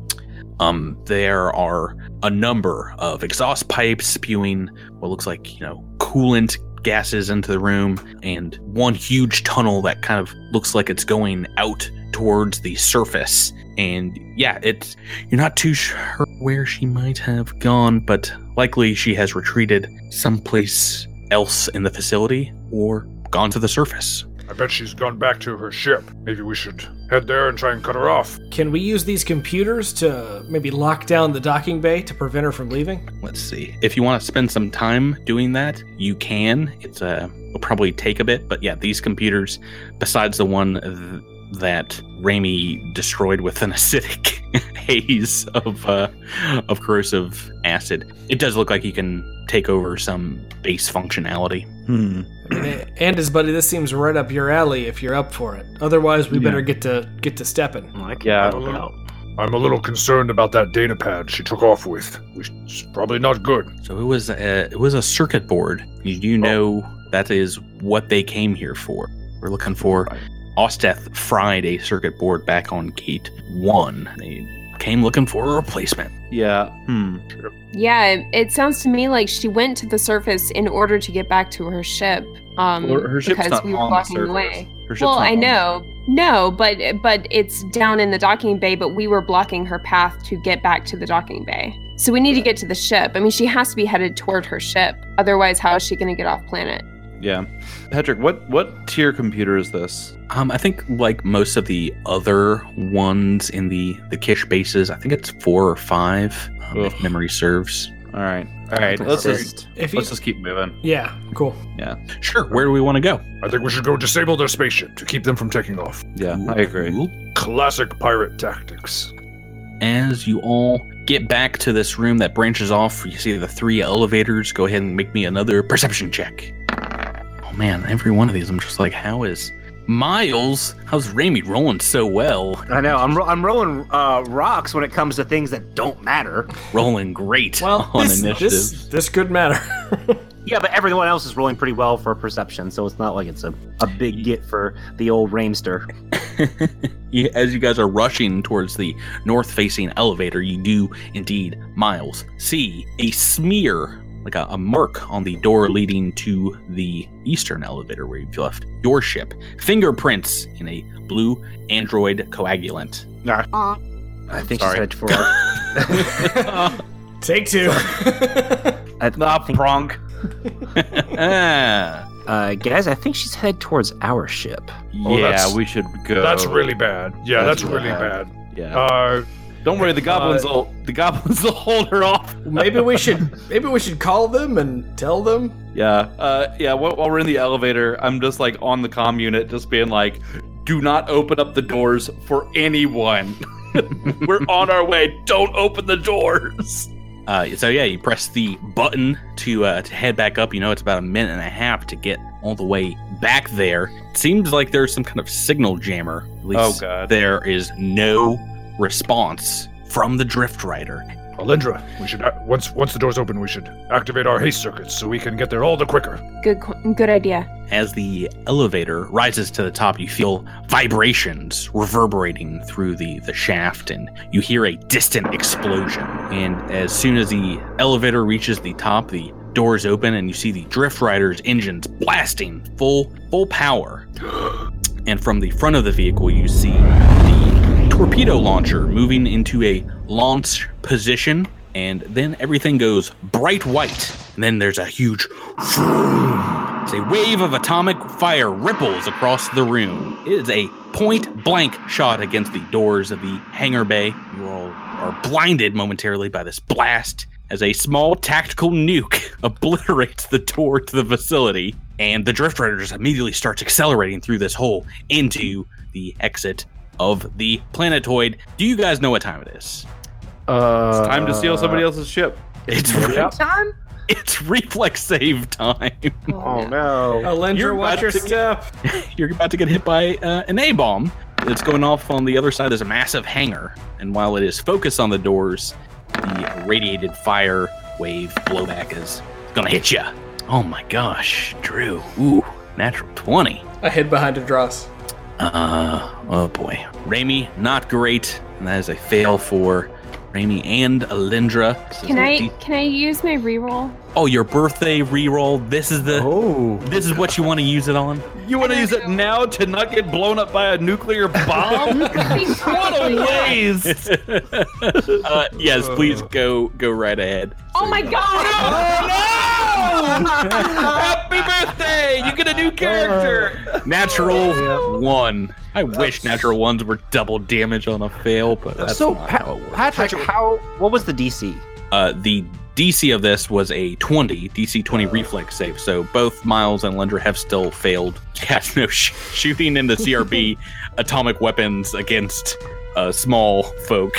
Um, there are a number of exhaust pipes spewing what looks like you know coolant gases into the room, and one huge tunnel that kind of looks like it's going out towards the surface. And yeah, it's you're not too sure where she might have gone, but likely she has retreated someplace else in the facility or gone to the surface. I bet she's gone back to her ship. Maybe we should head there and try and cut her off. Can we use these computers to maybe lock down the docking bay to prevent her from leaving? Let's see. If you want to spend some time doing that, you can. It's uh, will probably take a bit, but yeah, these computers, besides the one th- that Raimi destroyed with an [laughs] acidic haze of uh, of corrosive acid, it does look like he can take over some base functionality. Hmm. I mean, and his buddy, this seems right up your alley if you're up for it. Otherwise, we Yeah. better get to get to stepping. Like, Yeah. I'm a little, I'm a little concerned about that data pad she took off with. It's probably not good. So it was a, it was a circuit board. You do know that is what they came here for. We're looking for Osteth fried a circuit board back on gate one. They came looking for a replacement. Yeah. Hmm. Yeah, it, it sounds to me like she went to the surface in order to get back to her ship. Um, Well, her ship's because not we were on the blocking the surface. way. Well, I know, no, but but it's down in the docking bay. But we were blocking her path to get back to the docking bay. So we need to get to the ship. I mean, she has to be headed toward her ship. Otherwise, how is she going to get off planet? Yeah. Patrick, what what tier computer is this? Um, I think like most of the other ones in the the Kish bases, I think it's four or five, um, if memory serves. All right. All right. Let's just If let's just keep moving. yeah, cool. Yeah, sure. Where do we want to go? I think we should go disable their spaceship to keep them from taking off. Yeah, I agree. Cool. Classic pirate tactics. As you all get back to this room that branches off, you see the three elevators. Go ahead and make me another perception check. Oh man, every one of these, I'm just like, how is Miles? How's Raimi rolling so well? I know. I'm ro- I'm rolling uh, rocks when it comes to things that don't matter. Rolling great Well, [laughs] on this, initiative. this this could matter. [laughs] Yeah, but everyone else is rolling pretty well for perception, so it's not like it's a, a big get for the old Raimster. [laughs] As you guys are rushing towards the north facing elevator, you do indeed, Miles, see a smear, like a, a mark on the door leading to the eastern elevator where you've left your ship. Fingerprints in a blue android coagulant. I think Sorry. she's headed for. [laughs] [laughs] Take two. [laughs] I, Nah, think- pronk. ah, uh, guys, I think she's headed towards our ship. Oh, yeah, that's- we should go. That's really bad. Yeah, That's that's, really really bad. bad. Yeah. Uh, Don't worry, the goblins will the goblins [laughs] will hold her off. maybe we should maybe we should call them and tell them. Yeah, uh, yeah. While, while we're in the elevator, I'm just like on the comm unit, just being like, "Do not open up the doors for anyone. [laughs] we're on our way. Don't open the doors." Uh, so yeah, you press the button to uh, to head back up. You know it's about a minute and a half to get all the way back there. It seems like there's some kind of signal jammer. At least Oh, God. there is no response from the Drift Rider. Alindra, we should a- once once the doors open, we should activate our haste circuits so we can get there all the quicker. Good, good idea. As the elevator rises to the top, you feel vibrations reverberating through the, the shaft, and you hear a distant explosion. And as soon as the elevator reaches the top, the doors open, and you see the Drift Rider's engines blasting full full power. [gasps] And from the front of the vehicle, you see the torpedo launcher moving into a launch position, and then everything goes bright white. And then there's a huge as a wave of atomic fire ripples across the room. It is a point blank shot against the doors of the hangar bay. You all are blinded momentarily by this blast as a small tactical nuke [laughs] obliterates the door to the facility. And the Drift Rider just immediately starts accelerating through this hole into the exit of the planetoid. Do you guys know what time it is? Uh, It's time to steal somebody else's ship. It's Time? it's reflex save time. Oh no! Alindra, You're watch about your to- step. [laughs] you're about to get hit by uh, an A bomb that's going off on the other side. There's a massive hangar, and while it is focused on the doors, the radiated fire wave blowback is gonna hit you. Oh my gosh, Drew! Ooh, natural twenty. I hid behind Adros. Uh, oh boy, Raimi, not great, and that is a fail for Raimi and Alindra. This is Can a I D- can I use my reroll? oh, your birthday reroll. This is the. Oh, This is what you want to use it on. You want to use it now to not get blown up by a nuclear bomb? [laughs] [laughs] what a waste! [laughs] uh, yes, please go go right ahead. Oh my god! Happy birthday! You get a new character. Natural one. I wish natural ones were double damage on a fail, but that's so, not Pa- how it works. Patrick, how? what was the DC? Uh, the DC of this was a 20, DC 20 reflex save. So both Miles and Lendra have still failed. [laughs] Yes, no sh- shooting the CRB [laughs] atomic weapons against uh, small folk,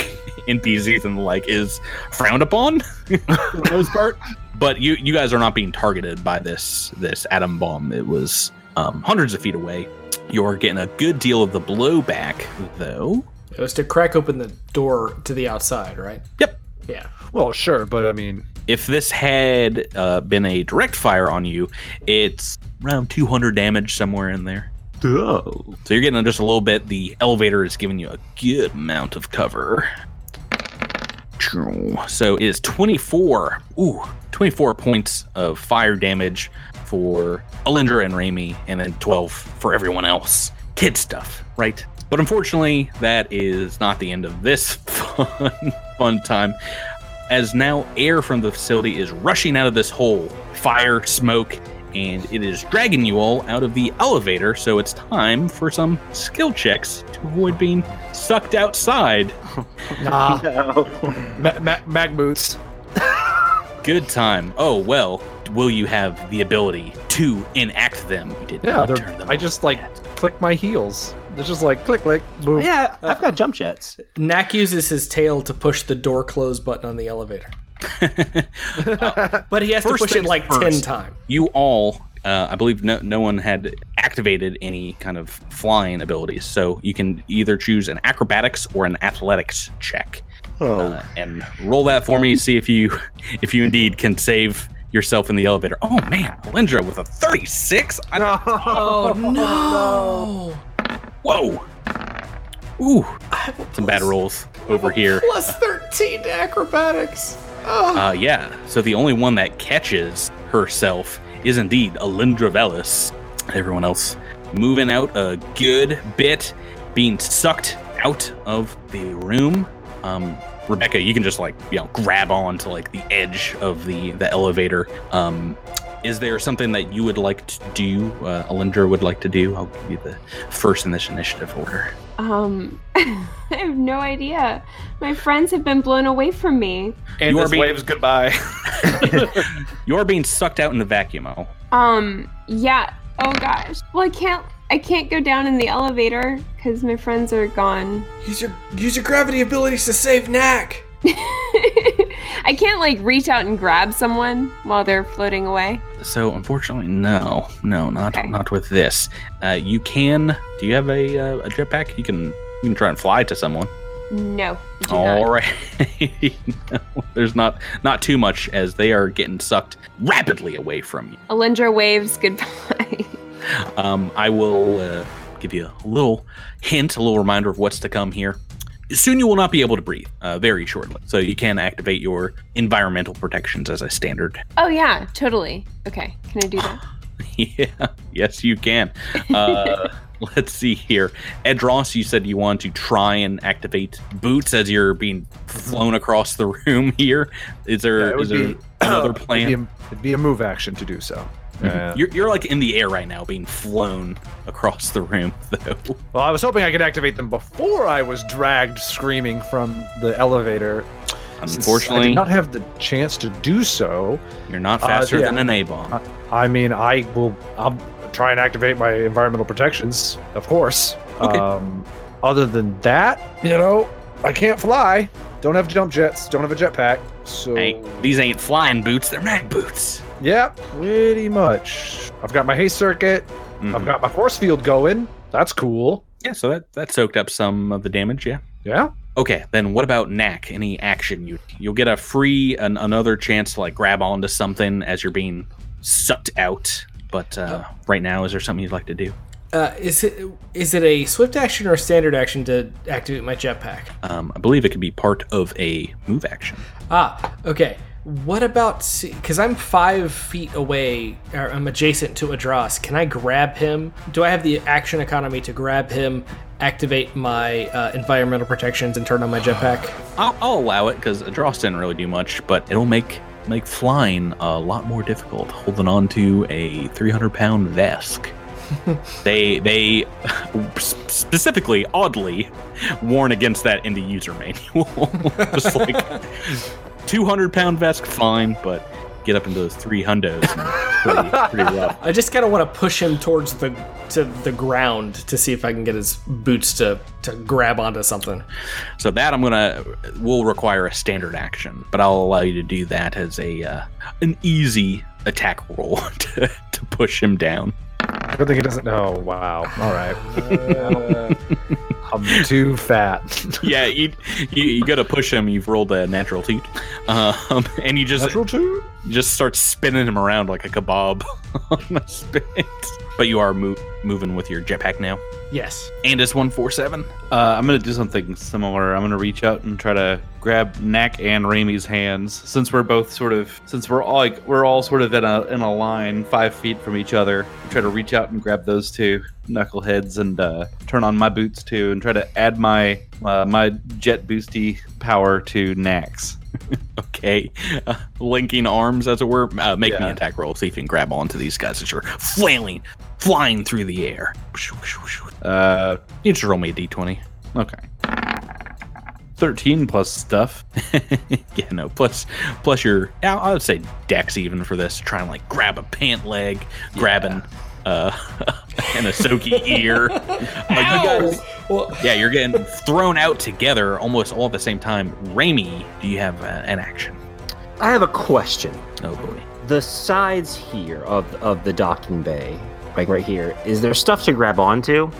NPCs and the like is frowned upon for the most part. But you you guys are not being targeted by this this atom bomb. It was um, hundreds of feet away. You're getting a good deal of the blowback, though. It was to crack open the door to the outside, right? Yep. Yeah. Well, sure, but I mean, If this had uh, been a direct fire on you, it's around 200 damage somewhere in there. So you're getting just a little bit. The elevator is giving you a good amount of cover. So it is 24. Ooh, 24 points of fire damage for Alindra and Raimi, and then 12 for everyone else. Kid stuff, right? But unfortunately, that is not the end of this [laughs] fun, fun time. As now air from the facility is rushing out of this hole, fire, smoke, and it is dragging you all out of the elevator. So it's time for some skill checks to avoid being sucked outside. [laughs] nah, No. ma- ma- mag boots. [laughs] Good time. Oh well, will you have the ability to enact them? You did Yeah, turn them I just like click my heels. It's just like click, click, boom. Yeah, I've got jump jets. Knack uses his tail to push the door close button on the elevator. [laughs] But he has to push it like first. 10 times. you all uh, i believe no, no one had activated any kind of flying abilities so you can either choose an acrobatics or an athletics check uh, and roll that for me see if you if you indeed can save yourself in the elevator oh man Lindra with a 36 I, [laughs] Oh, no. whoa ooh some bad rolls over here Plus 13 to acrobatics. Uh, yeah. So the only one that catches herself is indeed Alindra Vallis. Everyone else moving out a good bit, being sucked out of the room. Um, Rebecca, you can just like you know grab on to like the edge of the the elevator. Um, is there something that you would like to do? Uh, Alindra would like to do. I'll give you the first in this initiative order. Um, [laughs] I have no idea. My friends have been blown away from me. And You this being- waves goodbye. [laughs] You're being sucked out in the vacuum. oh. Um, yeah. Oh gosh. Well, I can't. I can't go down in the elevator because my friends are gone. Use your use your gravity abilities to save Knack. [laughs] I can't like reach out and grab someone while they're floating away. So unfortunately, no, no, not Okay. not with this. Uh, you can. Do you have a uh, a jetpack? You can you can try and fly to someone. No. All not. right. [laughs] no, there's not not too much as they are getting sucked rapidly away from you. Alindra waves goodbye. [laughs] Um, I will uh, give you a little hint, a little reminder of what's to come here. Soon you will not be able to breathe, uh, very shortly. So you can activate your environmental protections as a standard. oh yeah, totally. Okay, can I do that? [laughs] yeah, yes, you can. Uh, [laughs] let's see here. Edros, you said you want to try and activate boots as you're being flown across the room [laughs] here. Is Yeah, there, it would is there be- another [coughs] It'd be, plan? a, it'd be a move action to do so. Uh, You're, you're like in the air right now, being flown across the room, [laughs] though. well, I was hoping I could activate them before I was dragged screaming from the elevator. Since I Unfortunately, did not have the chance to do so. you're not Uh, faster yeah. than an A bomb. I mean, I will. I'll try and activate my environmental protections, of course. Okay. Um, other than that, you know, I can't fly. Don't have jump jets. Don't have a jetpack. So Hey, these ain't flying boots; they're mag boots. Yeah, pretty much. I've got my haste circuit. I've Mhm. got my force field going. That's cool. Yeah, so that that soaked up some of the damage. Yeah. Yeah. Okay, then what about Knack? Any action? You you'll get a free an, another chance to like grab onto something as you're being sucked out. But uh, right now, is there something you'd like to do? Uh, is it is it a swift action or a standard action to activate my jetpack? Um, I believe it could be part of a move action. Ah, okay. What about because I'm five feet away, or I'm adjacent to Adros? Can I grab him? Do I have the action economy to grab him, activate my uh, environmental protections, and turn on my jetpack? I'll, I'll allow it because Dross didn't really do much, but it'll make make flying a lot more difficult. Holding on to a 300 pound Vesk. [laughs] they they specifically oddly warn against that in the user manual. [laughs] Just like 200 pound Vesk, fine, but get up into those three hundos. pretty, [laughs] pretty rough. I just kind of want to push him towards the to the ground to see if I can get his boots to to grab onto something. So that I'm gonna will require a standard action, but I'll allow you to do that as a uh, an easy attack roll [laughs] to, to push him down. I don't think he doesn't know. Wow. All right. I'm too fat. [laughs] yeah, you, you you gotta push him. You've rolled a natural two, um, and you just Natural two. You just start spinning him around like a kebab [laughs] on a spit. But you are move, moving with your jetpack now. Yes. And it's one four seven. Uh, I'm gonna do something similar. I'm gonna reach out and try to grab Knack and Raimi's hands, since we're both sort of, since we're all like we're all sort of in a in a line, five feet from each other. Try to reach out and grab those two knuckleheads and uh, turn on my boots too, and try to add my uh, my jet boosty power to Knack's. [laughs] Okay, uh, linking arms as it were. Uh, make me Yeah. an attack roll. See if you can grab onto these guys as you're flailing, flying through the air. Uh, You just roll me a d20. okay. Thirteen plus stuff. [laughs] yeah, no. Plus, plus your I would say dex even for this. Trying to like grab a pant leg, grabbing uh, [laughs] a Ysoki ear. [laughs] Like, you guys- Well, yeah, you're getting thrown out together almost all at the same time. Raimi, do you have uh, an action? I have a question. Oh boy. The sides here of of the docking bay, like right here, is there stuff to grab onto?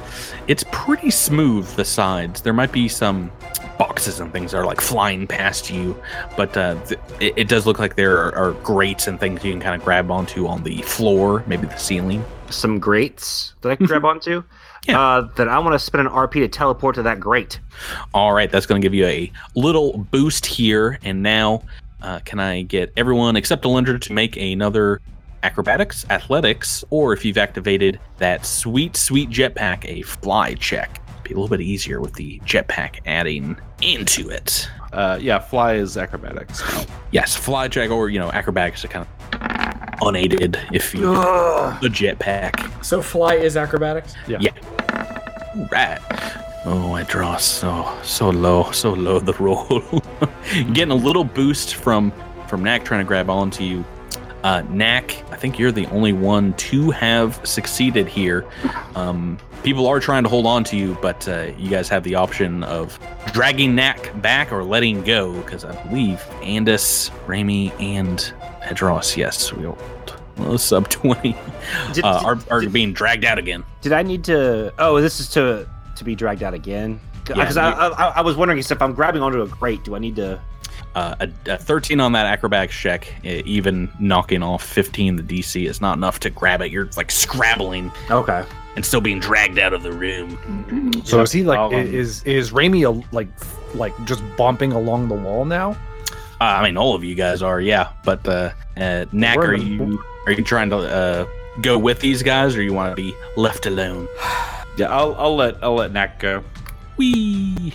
It's pretty smooth, the sides. There might be some boxes and things that are like flying past you, but uh, th- it, it does look like there are, are grates and things you can kind of grab onto on the floor, maybe the ceiling. Some grates that I can grab onto? Yeah. Uh, then I want to spend an RP to teleport to that grate. All right, that's going to give you a little boost here. And now, uh, can I get everyone except Alindra to make another acrobatics, athletics, or if you've activated that sweet, sweet jetpack, a fly check? Be a little bit easier with the jetpack adding into it. Uh, yeah, fly is acrobatics. Yes, fly check or you know acrobatics to kind of unaided if you the jetpack. so fly is acrobatics. Yeah. yeah. Right. Oh, I draw so so low, so low the roll. [laughs] Getting a little boost from from Knack trying to grab onto you. Uh, Knack, I think you're the only one to have succeeded here. Um, people are trying to hold on to you, but uh, you guys have the option of dragging Knack back or letting go, because I believe Andis, Raimi, and Hedros, yes, we all well, [laughs] sub 20, Did, uh, are, are did, being dragged out again. did I need to? Oh, this is to to be dragged out again. Yeah, Because I, I, I was wondering if I'm grabbing onto a grate, do I need to? Uh, a, a 13 on that acrobatics check, even knocking off 15 the DC is not enough to grab it. You're like scrabbling Okay. and still being dragged out of the room. So is he like um, is is Raimi a, like like just bumping along the wall now? I mean, all of you guys are, yeah. But uh, uh, Knack, are you are you trying to uh, go with these guys, or you want to be left alone? [sighs] Yeah, I'll I'll let I'll let Knack go. Wee!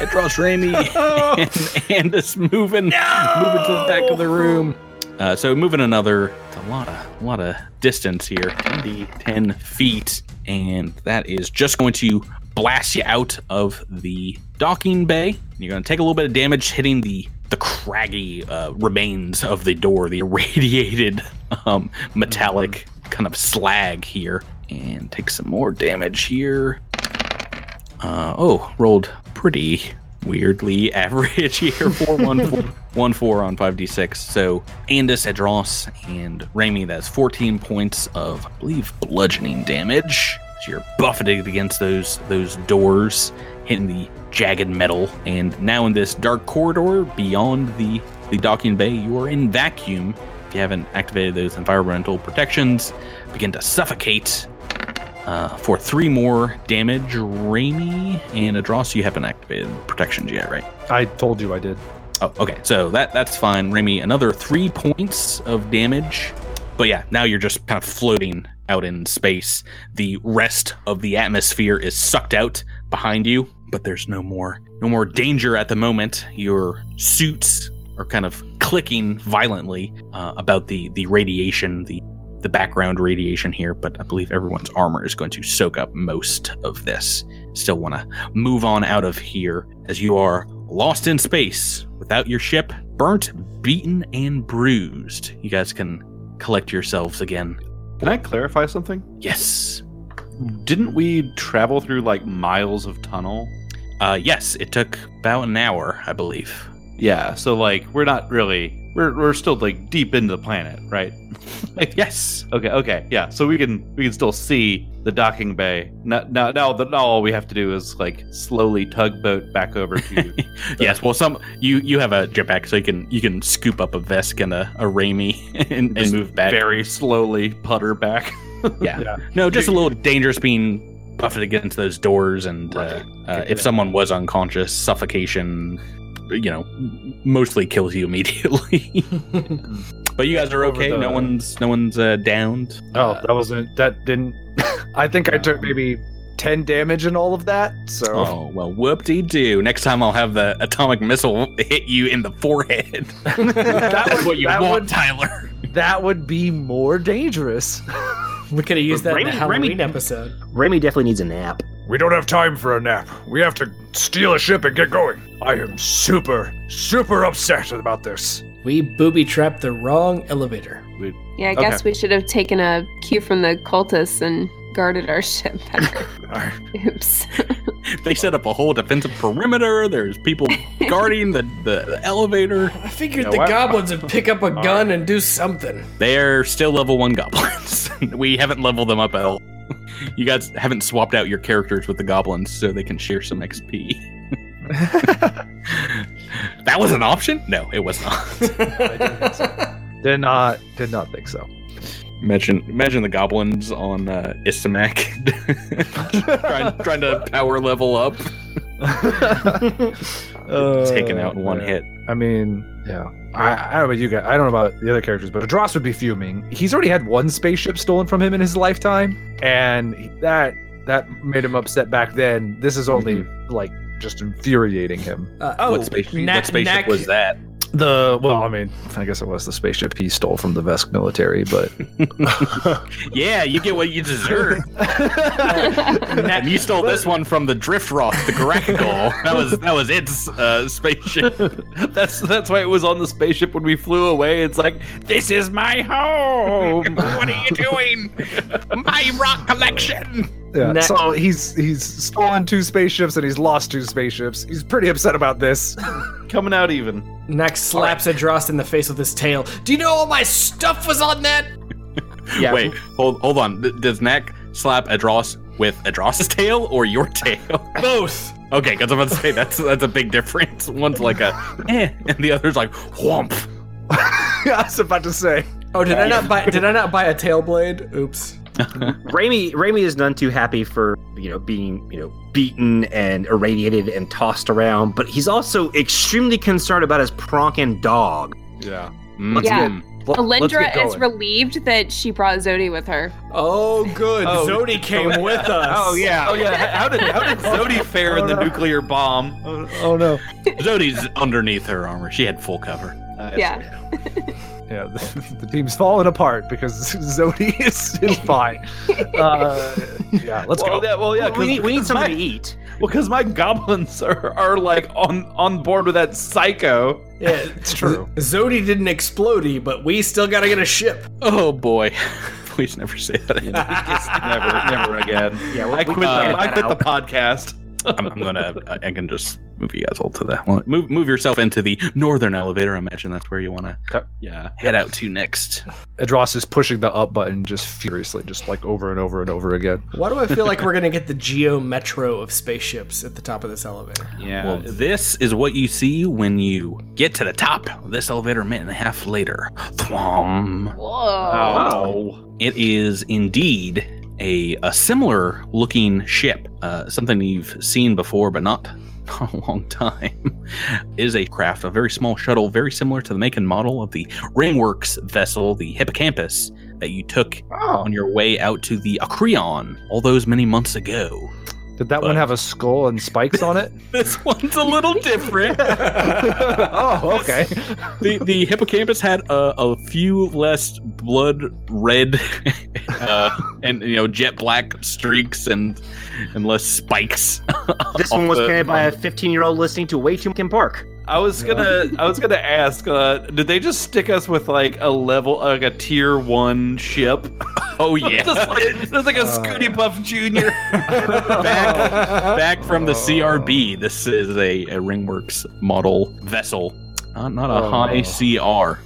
It draws Raimi [laughs] and, and it's moving, moving to the back of the room. Uh, so moving another, a lot of, a lot of distance here, 10, 10 feet, and that is just going to blast you out of the docking bay. You're going to take a little bit of damage hitting the the craggy uh, remains of the door, the [laughs] irradiated um, metallic kind of slag here, and take some more damage here. Uh, oh, rolled pretty weirdly [laughs] average here. Four one four [laughs] one four on five d six. So Andis, Edros, and Raimi. That's fourteen points of, I believe, bludgeoning damage. So you're buffeted against those those doors, hitting the jagged metal. And now in this dark corridor beyond the the docking bay, you are in vacuum. If you haven't activated those environmental protections, begin to suffocate uh, for three more damage. Raimi and Adros, you haven't activated protections yet, right? I told you I did. Oh, okay. So that that's fine. Raimi, another three points of damage. But yeah, now you're just kind of floating out in space. The rest of the atmosphere is sucked out behind you, but there's no more no more danger at the moment. Your suits are kind of clicking violently uh, about the the radiation, the the background radiation here, but I believe everyone's armor is going to soak up most of this. Still want to move on out of here as you are lost in space without your ship, burnt, beaten, and bruised. You guys can collect yourselves again. Can I clarify something? Yes. Didn't we travel through like miles of tunnel? Uh, yes, it took about an hour, I believe. Yeah, so like we're not really we're we're still like deep into the planet, right? like [laughs] Yes. okay, okay, yeah. So we can we can still see the docking bay. Now now now, the, now all we have to do is like slowly tugboat back over to [laughs] yes. Well, some you you have a jetpack, so you can you can scoop up a Vesk and a, a Raimi [laughs] and, and move back. very slowly putter back. [laughs] yeah. Yeah. No, just a little dangerous being buffeted against those doors, and uh, uh, if someone was unconscious, suffocation, you know, mostly kills you [laughs] immediately. [laughs] but you guys are okay. the- No one's no one's uh, downed. Oh, that wasn't. That didn't. I think I took maybe ten damage in all of that. So Oh well, whoop de doo. Next time I'll have the atomic missile hit you in the forehead. That's what you that want, would- Tyler. that would be more dangerous. We could have used that in the Raimi- Halloween Raimi- episode. Raimi definitely needs a nap. We don't have time for a nap. We have to steal a ship and get going. I am super, super upset about this. We booby trapped the wrong elevator. Yeah, I guess we should have taken a cue from the cultists and guarded our ship better. [laughs] Oops. [laughs] They set up a whole defensive perimeter. There's people [laughs] guarding the, the, the elevator. I figured know the what? goblins would pick up a gun and do something. They're still level one goblins. [laughs] we haven't leveled them up at all. You guys haven't swapped out your characters with the goblins so they can share some XP. [laughs] that was an option? No, it was not. did not. Did not think so. Imagine, imagine the goblins on uh, Istamak [laughs] trying, [laughs] trying to power level up, [laughs] taken out in one Uh, hit. I mean, yeah. I, I don't know about you guys. I don't know about the other characters, but Adros would be fuming. He's already had one spaceship stolen from him in his lifetime, and that that made him upset back then. This is only like just infuriating him. Uh, what, spaceship, Na- what spaceship Nak- was that? The well, I mean, I guess it was the spaceship he stole from the Vesk military, but [laughs] Yeah, you get what you deserve. [laughs] and you stole this one from the Driftroth, the Garakagol. That was that was its uh, spaceship. [laughs] that's that's why it was on the spaceship when we flew away. It's like this is my home. what are you doing? My rock collection. Yeah. Na- so he's he's stolen two spaceships and he's lost two spaceships. He's pretty upset about this. [laughs] Coming out even. Knack slaps Adrost in the face with his tail. Do you know all my stuff was on that? [laughs] Yeah. Wait, hold hold on. Th- Does Knack slap Adros with Adros's [laughs] tail or your tail? Both. Okay, because I'm about to say that's that's a big difference. One's like a eh, and the other's like whomp. I was about to say. Oh, did I not buy? Did I not buy a tail blade? Oops. Raimi Raimi is none too happy for you know being you know beaten and irradiated and tossed around, but he's also extremely concerned about his Pronkin dog. Yeah. Mm. Yeah. Let's Alindra get is relieved that she brought Zodi with her. Oh, good. Oh. Zodi came with us. Oh yeah. Oh yeah. How did how did Zodi fare in the nuclear bomb? Oh, oh no. Zodi's underneath her armor. She had full cover. Yeah. [laughs] Yeah, [laughs] the, the team's falling apart because [laughs] Zodi is, is fine. [laughs] Uh, yeah, let's well, go. Yeah, well, yeah. we need, we need something my, to eat. Well, because my goblins are, are like on on board with that psycho. Yeah, It's true. Zodi didn't explodey, but we still gotta get a ship. Oh boy. Please never say that again. never, never again. Yeah, we- I quit. can the, I quit the podcast. I'm, I'm gonna. I can just move you guys all to that one. Move, move yourself into the northern elevator. I imagine that's where you want to Okay. Yeah. head out to next. Adros is pushing the up button just furiously, just like over and over and over again. Why do I feel like we're gonna get the Geo Metro of spaceships at the top of this elevator? Yeah. Well, this is what you see when you get to the top of this elevator a minute and a half later. Thwom. Whoa. oh. It is indeed a, a similar looking ship, uh, something you've seen before, but not [laughs] not a long time. is a craft, a very small shuttle, very similar to the make and model of the Ringworks vessel, the Hippocampus, that you took oh. on your way out to the Acreon all those many months ago. Did that one have a skull and spikes on it? [laughs] This one's a little different. [laughs] oh, okay. the the hippocampus had a, a few less blood red [laughs] uh, and you know jet black streaks and and less spikes. This one was the- painted by a 15 year old listening to Way Too Kim Park. I was gonna, I was gonna ask, uh, did they just stick us with like a level, like a tier one ship? [laughs] Oh yeah. just like, just like a Scooty Puff Junior. [laughs] back, [laughs] back from the CRB. This is a, a Ringworks model vessel, uh, not a high CR.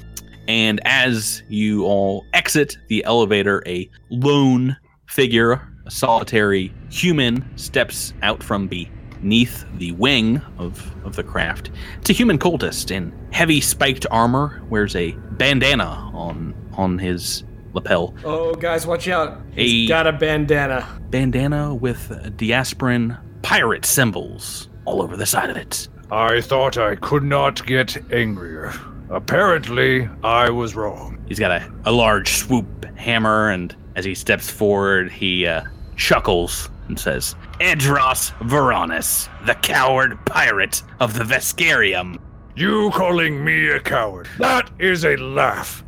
And as you all exit the elevator, a lone figure, a solitary human, steps out from beneath the wing of, of the craft. It's a human cultist in heavy spiked armor, wears a bandana on on his lapel. Oh, guys, watch out. He's A- got a bandana. bandana with diasporan pirate symbols all over the side of it. I thought I could not get angrier. Apparently, I was wrong. He's got a, a large swoop hammer, and as he steps forward, he uh, chuckles and says, Edros Veronis, the coward pirate of the Veskarium. You calling me a coward? That is a laugh.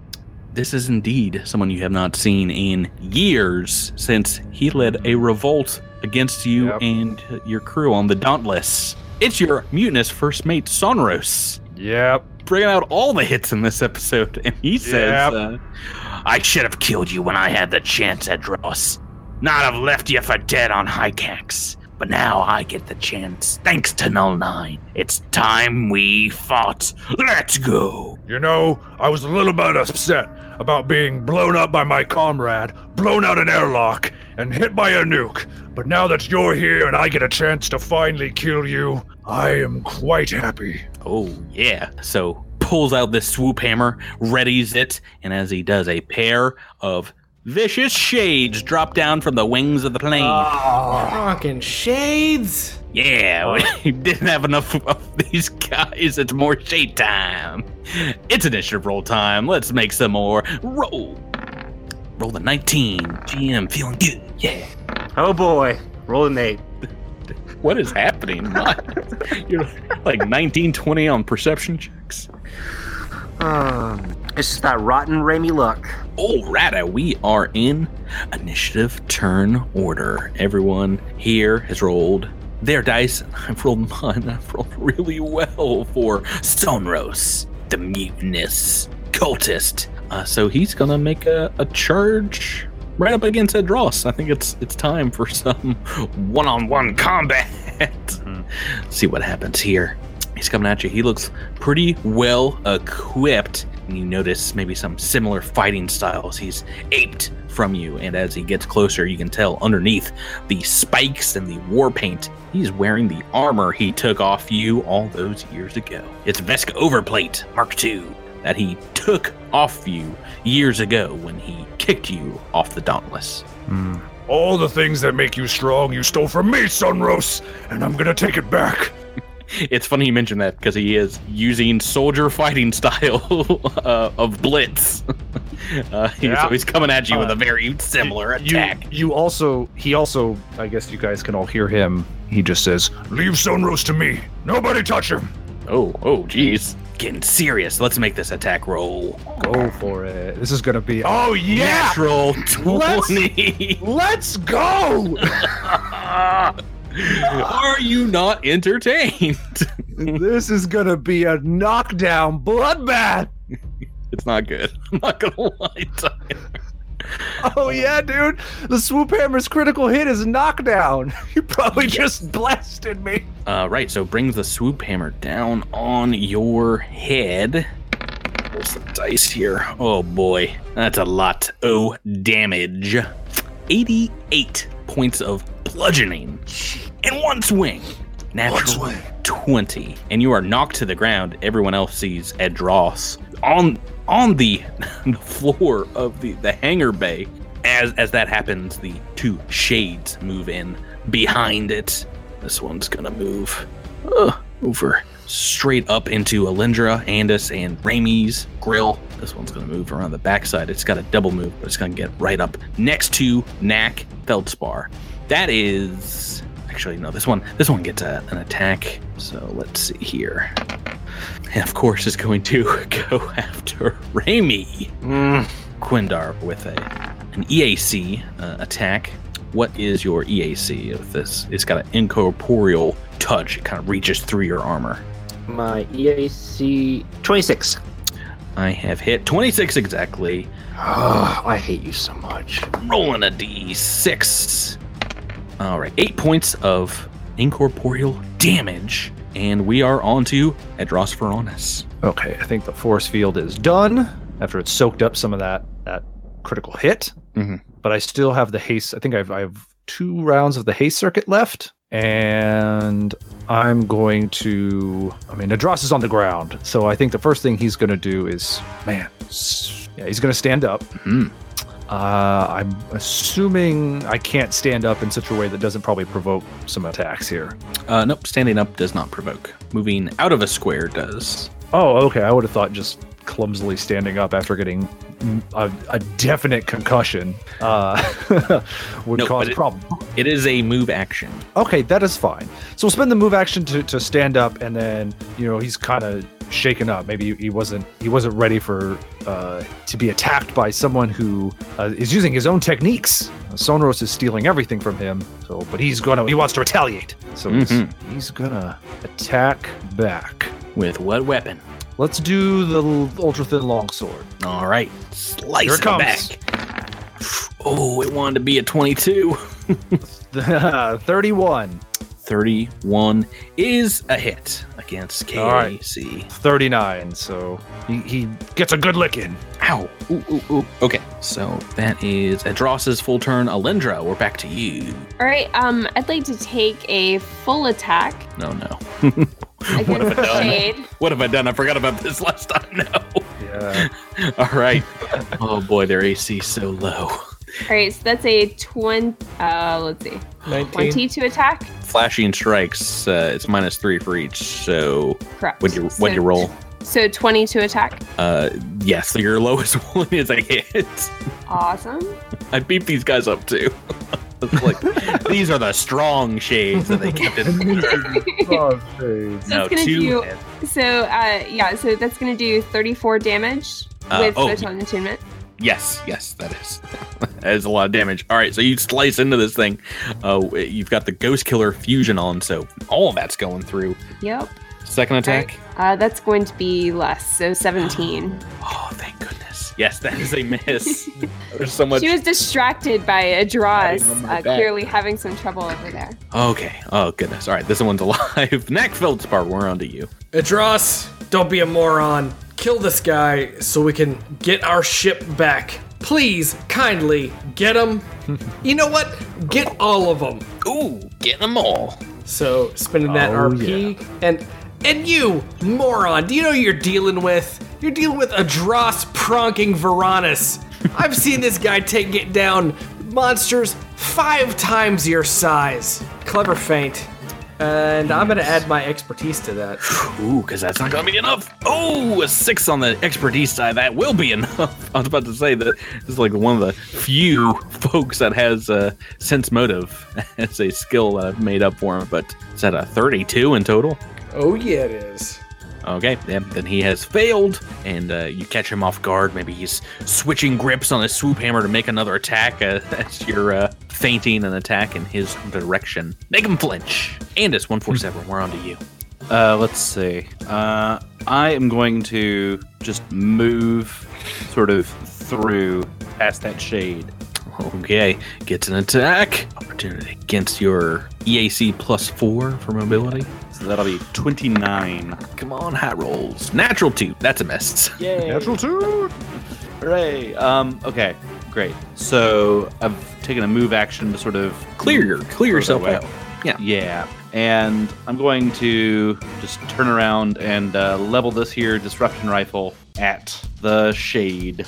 This is indeed someone you have not seen in years since he led a revolt against you Yep. and your crew on the Dauntless. It's your mutinous first mate, Sonros. Yep. bringing out all the hits in this episode, and he says, Yep. uh, "I should have killed you when I had the chance, Edros. Not have left you for dead on Hycax. But now I get the chance, thanks to Null Nine. It's time we fought. Let's go." You know, I was a little bit upset about being blown up by my comrade, blown out an airlock, and hit by a nuke. But now that you're here and I get a chance to finally kill you, I am quite happy. Oh yeah. So pulls out this swoop hammer, readies it, and as he does, a pair of vicious shades drop down from the wings of the plane. Oh, Fucking shades. Yeah, [laughs] we didn't have enough of these guys. It's more shade time. It's initiative roll time. Let's make some more. Roll. Roll the 19. GM feeling good. Yeah. Oh boy, roll an eight. What is happening? [laughs] You're like 19, 20 on perception checks. Um, it's just that rotten Raimi luck. Alrighty, we are in initiative turn order. Everyone here has rolled their dice. [laughs] I've rolled mine. I've rolled really well for Sonros, the mutinous cultist. Uh, so he's gonna make a, a charge right up against Edros. I think it's it's time for some [laughs] one-on-one combat. See what happens here. He's coming at you. He looks pretty well equipped. And you notice maybe some similar fighting styles he's aped from you. And as he gets closer, you can tell underneath the spikes and the war paint, he's wearing the armor he took off you all those years ago. It's Veska Overplate Mark II that he took off you years ago when he kicked you off the Dauntless. Hmm. All the things that make you strong, you stole from me, Sunrose, and I'm gonna take it back. [laughs] It's funny you mention that because he is using soldier fighting [laughs] style uh, of blitz. [laughs] uh, Yeah. So he's coming at you with Uh, a very similar You, attack. you also, he also, I guess you guys can all hear him. He just says, Leave Sunrose to me. Nobody touch him. Oh, oh, jeez. Getting serious. Let's make this attack roll. go for it. This is going to be. Oh yeah! Natural Let's- 20. Let's go! Are you not entertained? this is to be a knockdown bloodbath. it's not good. [laughs] I'm not to lie. Oh, yeah, dude. The swoop hammer's critical hit is knockdown. [laughs] You probably just blasted me. Uh, right, so brings the swoop hammer down on your head. Roll some dice here. Oh boy, that's a lot Oh, damage. 88 points of bludgeoning in one swing. Natural 20. And you are knocked to the ground. Everyone else sees Edros on on the, [laughs] the floor of the, the hangar bay. As as that happens, the two shades move in behind it. This one's gonna move uh, over straight up into Alindra, Andis, and Raimi's grill. This one's gonna move around the backside. It's got a double move, but it's gonna get right up next to Knack Feldspar. That is actually no. This one this one gets a, an attack. So let's see here. And of course, is going to [laughs] go after Raimi. Mm, Quindar with a an EAC uh, attack. What is your EAC of this? It's got an incorporeal touch. It kind of reaches through your armor. My EAC 26. I have hit 26 exactly. Oh, I hate you so much. Rolling a d6. All right, eight points of incorporeal damage. And we are on to Edros Veronis. Okay, I think the force field is done after it's soaked up some of that that critical hit. Mhm. But I still have the haste. I think I've I have two rounds of the haste circuit left, and I'm going to. I mean, Adros is on the ground, so I think the first thing he's going to do is, man, yeah, he's going to stand up. Mhm. Uh, I'm assuming I can't stand up in such a way that doesn't probably provoke some attacks here. Uh, nope, standing up does not provoke. Moving out of a square does. Oh, okay. I would have thought just clumsily standing up after getting a, a definite concussion uh, [laughs] would No, cause it- problem. It is a move action. Okay, that is fine. So we'll spend the move action to, to stand up, and then you know he's kind of shaken up. Maybe he wasn't he wasn't ready for uh, to be attacked by someone who uh, is using his own techniques. Sonoros is stealing everything from him. So, but he's gonna he wants to retaliate. So he's, Mhm. he's gonna attack back. With what weapon? Let's do the ultra thin longsword. All right, slice Here it comes. back. Oh, it wanted to be a 22. [laughs] [laughs] 31, 31 is a hit against All right. KAC. 39. So he, he gets a good licking. Ow. Ooh, ooh, ooh. Okay, so that is Adros's full turn. Alindra, we're back to you. All right. Um, I'd like to take a full attack No, no. [laughs] What have I done? shade. What have I done? I forgot about this last time. No. Yeah. [laughs] All right. [laughs] oh boy, their AC so low. All right. So that's a twenty. Uh, let's see, 19. twenty to attack. Flashing strikes, uh, it's minus three for each. So Correct. what'd you, what'd you roll? So twenty to attack. Uh, yes, so your [laughs] lowest one is a hit. Awesome. I beat these guys up too. [laughs] Like these are the strong shades that they kept in. [laughs] Oh, So No, it's gonna two do. So uh, yeah. So that's gonna do thirty-four damage Uh, with oh. photon attunement. Yes, yes, that is. [laughs] that is a lot of damage. All right, so you slice into this thing. Uh, you've got the Ghost Killer fusion on, so all of that's going through. Yep. Second attack. Uh, that's going to be less. So seventeen. [gasps] Oh, thank goodness. Yes, that is a miss. [laughs] There's so much. She was distracted by Adras, on my uh, clearly having some trouble over there. Okay. Oh goodness. All right, this one's [laughs] alive. Knack Feldspar, we're on to you. Idros, don't be a moron. Kill this guy so we can get our ship back. Please, kindly, get him. [laughs] you know what? Get all of them. Ooh, getting them all. So spending that Oh, RP and and you moron, do you know who you're dealing with? You're dealing with Adros pronking Veronis. [laughs] I've seen this guy take it down monsters five times your size. Clever feint. And I'm gonna add my expertise to that. Ooh, because that's not going to be enough. Oh, a six on the expertise side. That will be [laughs] enough. I was about to say that this is like one of the few folks that has uh, sense motive [laughs] as a skill that I've made up for him. But is that a 32 in total? Oh yeah, it is. Okay, yeah, then he has failed, and uh, you catch him off guard. Maybe he's switching grips on his swoop hammer to make another attack uh, [laughs] as you're uh, feinting an attack in his direction. Make him flinch. Andis, 147, we're on to you. Uh, let's see. Uh, I am going to just move sort of through past that shade. Okay, gets an attack opportunity against your EAC plus four for mobility. So that'll be 29. Come on, high rolls. Natural two. That's a miss. Yay! Natural two. Hooray! Um, okay, great. So I've taken a move action to sort of Clear your clear yourself out. Yeah. Yeah, and I'm going to just turn around and uh, level this here disruption rifle at the shade.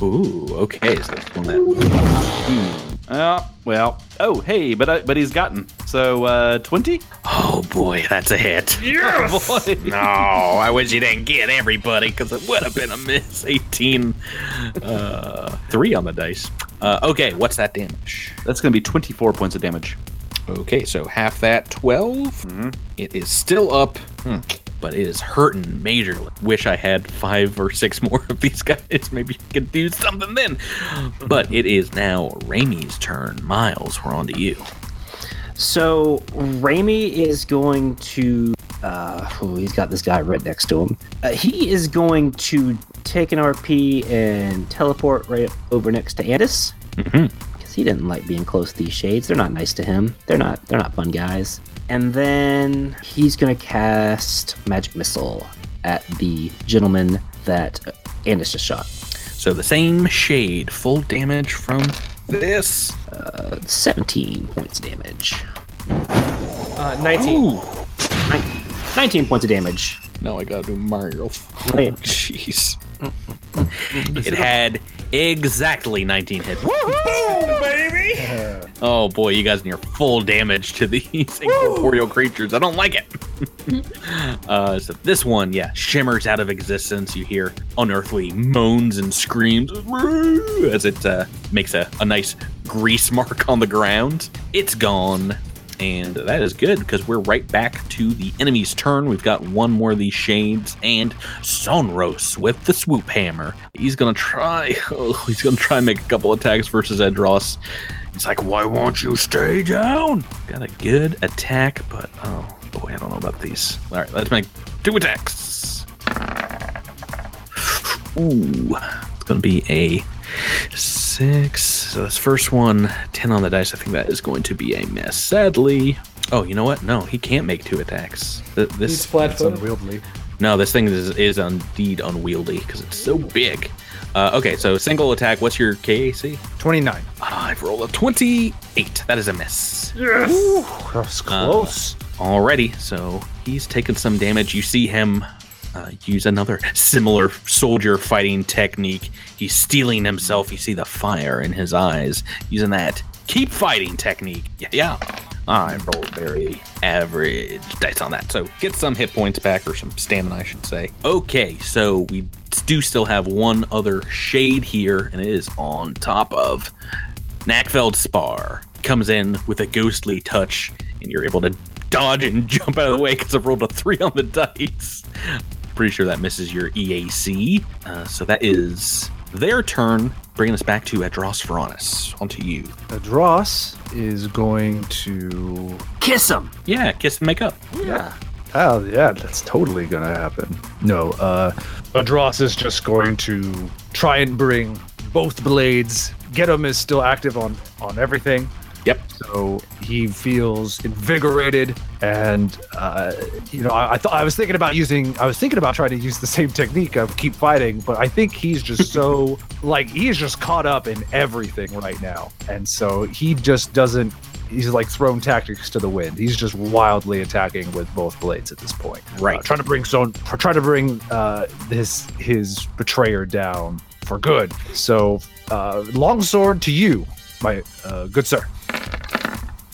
Ooh, okay. So that's one that. Uh, well, oh hey, but I, but he's gotten so uh, 20. Oh boy, that's a hit. Yes! boy. [laughs] No, I wish you didn't get everybody because it would have been a miss. 18. Uh, three on the dice. Uh, okay, what's that damage? That's going to be 24 points of damage. Okay, so half that 12. It is still up, hmm, but it is hurting majorly. Wish I had five or six [laughs] more of these guys. Maybe I could do something then. But it is now Raimi's turn. Miles, we're on to you. So Raimi is going to uh, ooh, he's got this guy right next to him. Uh, he is going to take an RP and teleport right over next to Andis Mhm. Because he didn't like being close to these shades. They're not nice to him. They're not. They're not fun guys. And then he's gonna cast magic missile at the gentleman that uh, Andis just shot. So the same shade, full damage from this. Uh, 17 points of damage. Uh, 19. 19 points of damage. No, I gotta do Mario. [laughs] Right. Jeez. [laughs] it had exactly 19 hits. [laughs] Oh boy, you guys near full damage to these incorporeal creatures. I don't like it. uh, so this one, yeah, shimmers out of existence. You hear unearthly moans and screams as it uh, makes a, a nice grease mark on the ground. It's gone. And that is good because we're right back to the enemy's turn. We've got one more of these shades and Sonros with the swoop hammer. He's gonna try. [laughs] Oh, he's gonna try and make a couple attacks versus Edros. He's like, "Why won't you stay down?" Got a good attack, but oh boy, I don't know about these. All right, let's make two attacks. Ooh, it's gonna be a six. So this first one, 10 on the dice. I think that is going to be a miss. Sadly. Oh, you know what? No, he can't make two attacks. Th- This flat It's footed. unwieldy. no, this thing is, is indeed unwieldy because it's so big. Uh, okay, so single attack. What's your KAC? 29. Ah, I've rolled a 28. That is a miss. That's close. Alrighty, so he's taken some damage. You see him uh, use another similar soldier fighting technique. He's stealing himself. You see the fire in his eyes, using that keep fighting technique. Yeah, yeah. I rolled very average dice on that. So get some hit points back, or some stamina, I should say. Okay, so we do still have one other shade here, and it is on top of Knack Feldspar comes in with a ghostly touch, and you're able to dodge and [laughs] jump out of the way because I've rolled a three on the dice. Pretty sure that misses your EAC. Uh, so that is their turn, bringing us back to Adros Veronis. Onto you. Adros is going to. Kiss him! Yeah, kiss and make up. Yeah. Oh, yeah, that's totally going to happen. No, uh, Adros is just going to try and bring both blades. Get him is still active on, on everything. Yep. So he feels invigorated, and uh, you know, I, I thought I was thinking about using, I was thinking about trying to use the same technique of keep fighting, but I think he's just [laughs] so like he's just caught up in everything right now, and so he just doesn't. He's like thrown tactics to the wind. He's just wildly attacking with both blades at this point. Right. Uh, trying to bring zone, trying to bring uh, his his betrayer down for good. So, uh, longsword to you, my uh, good sir.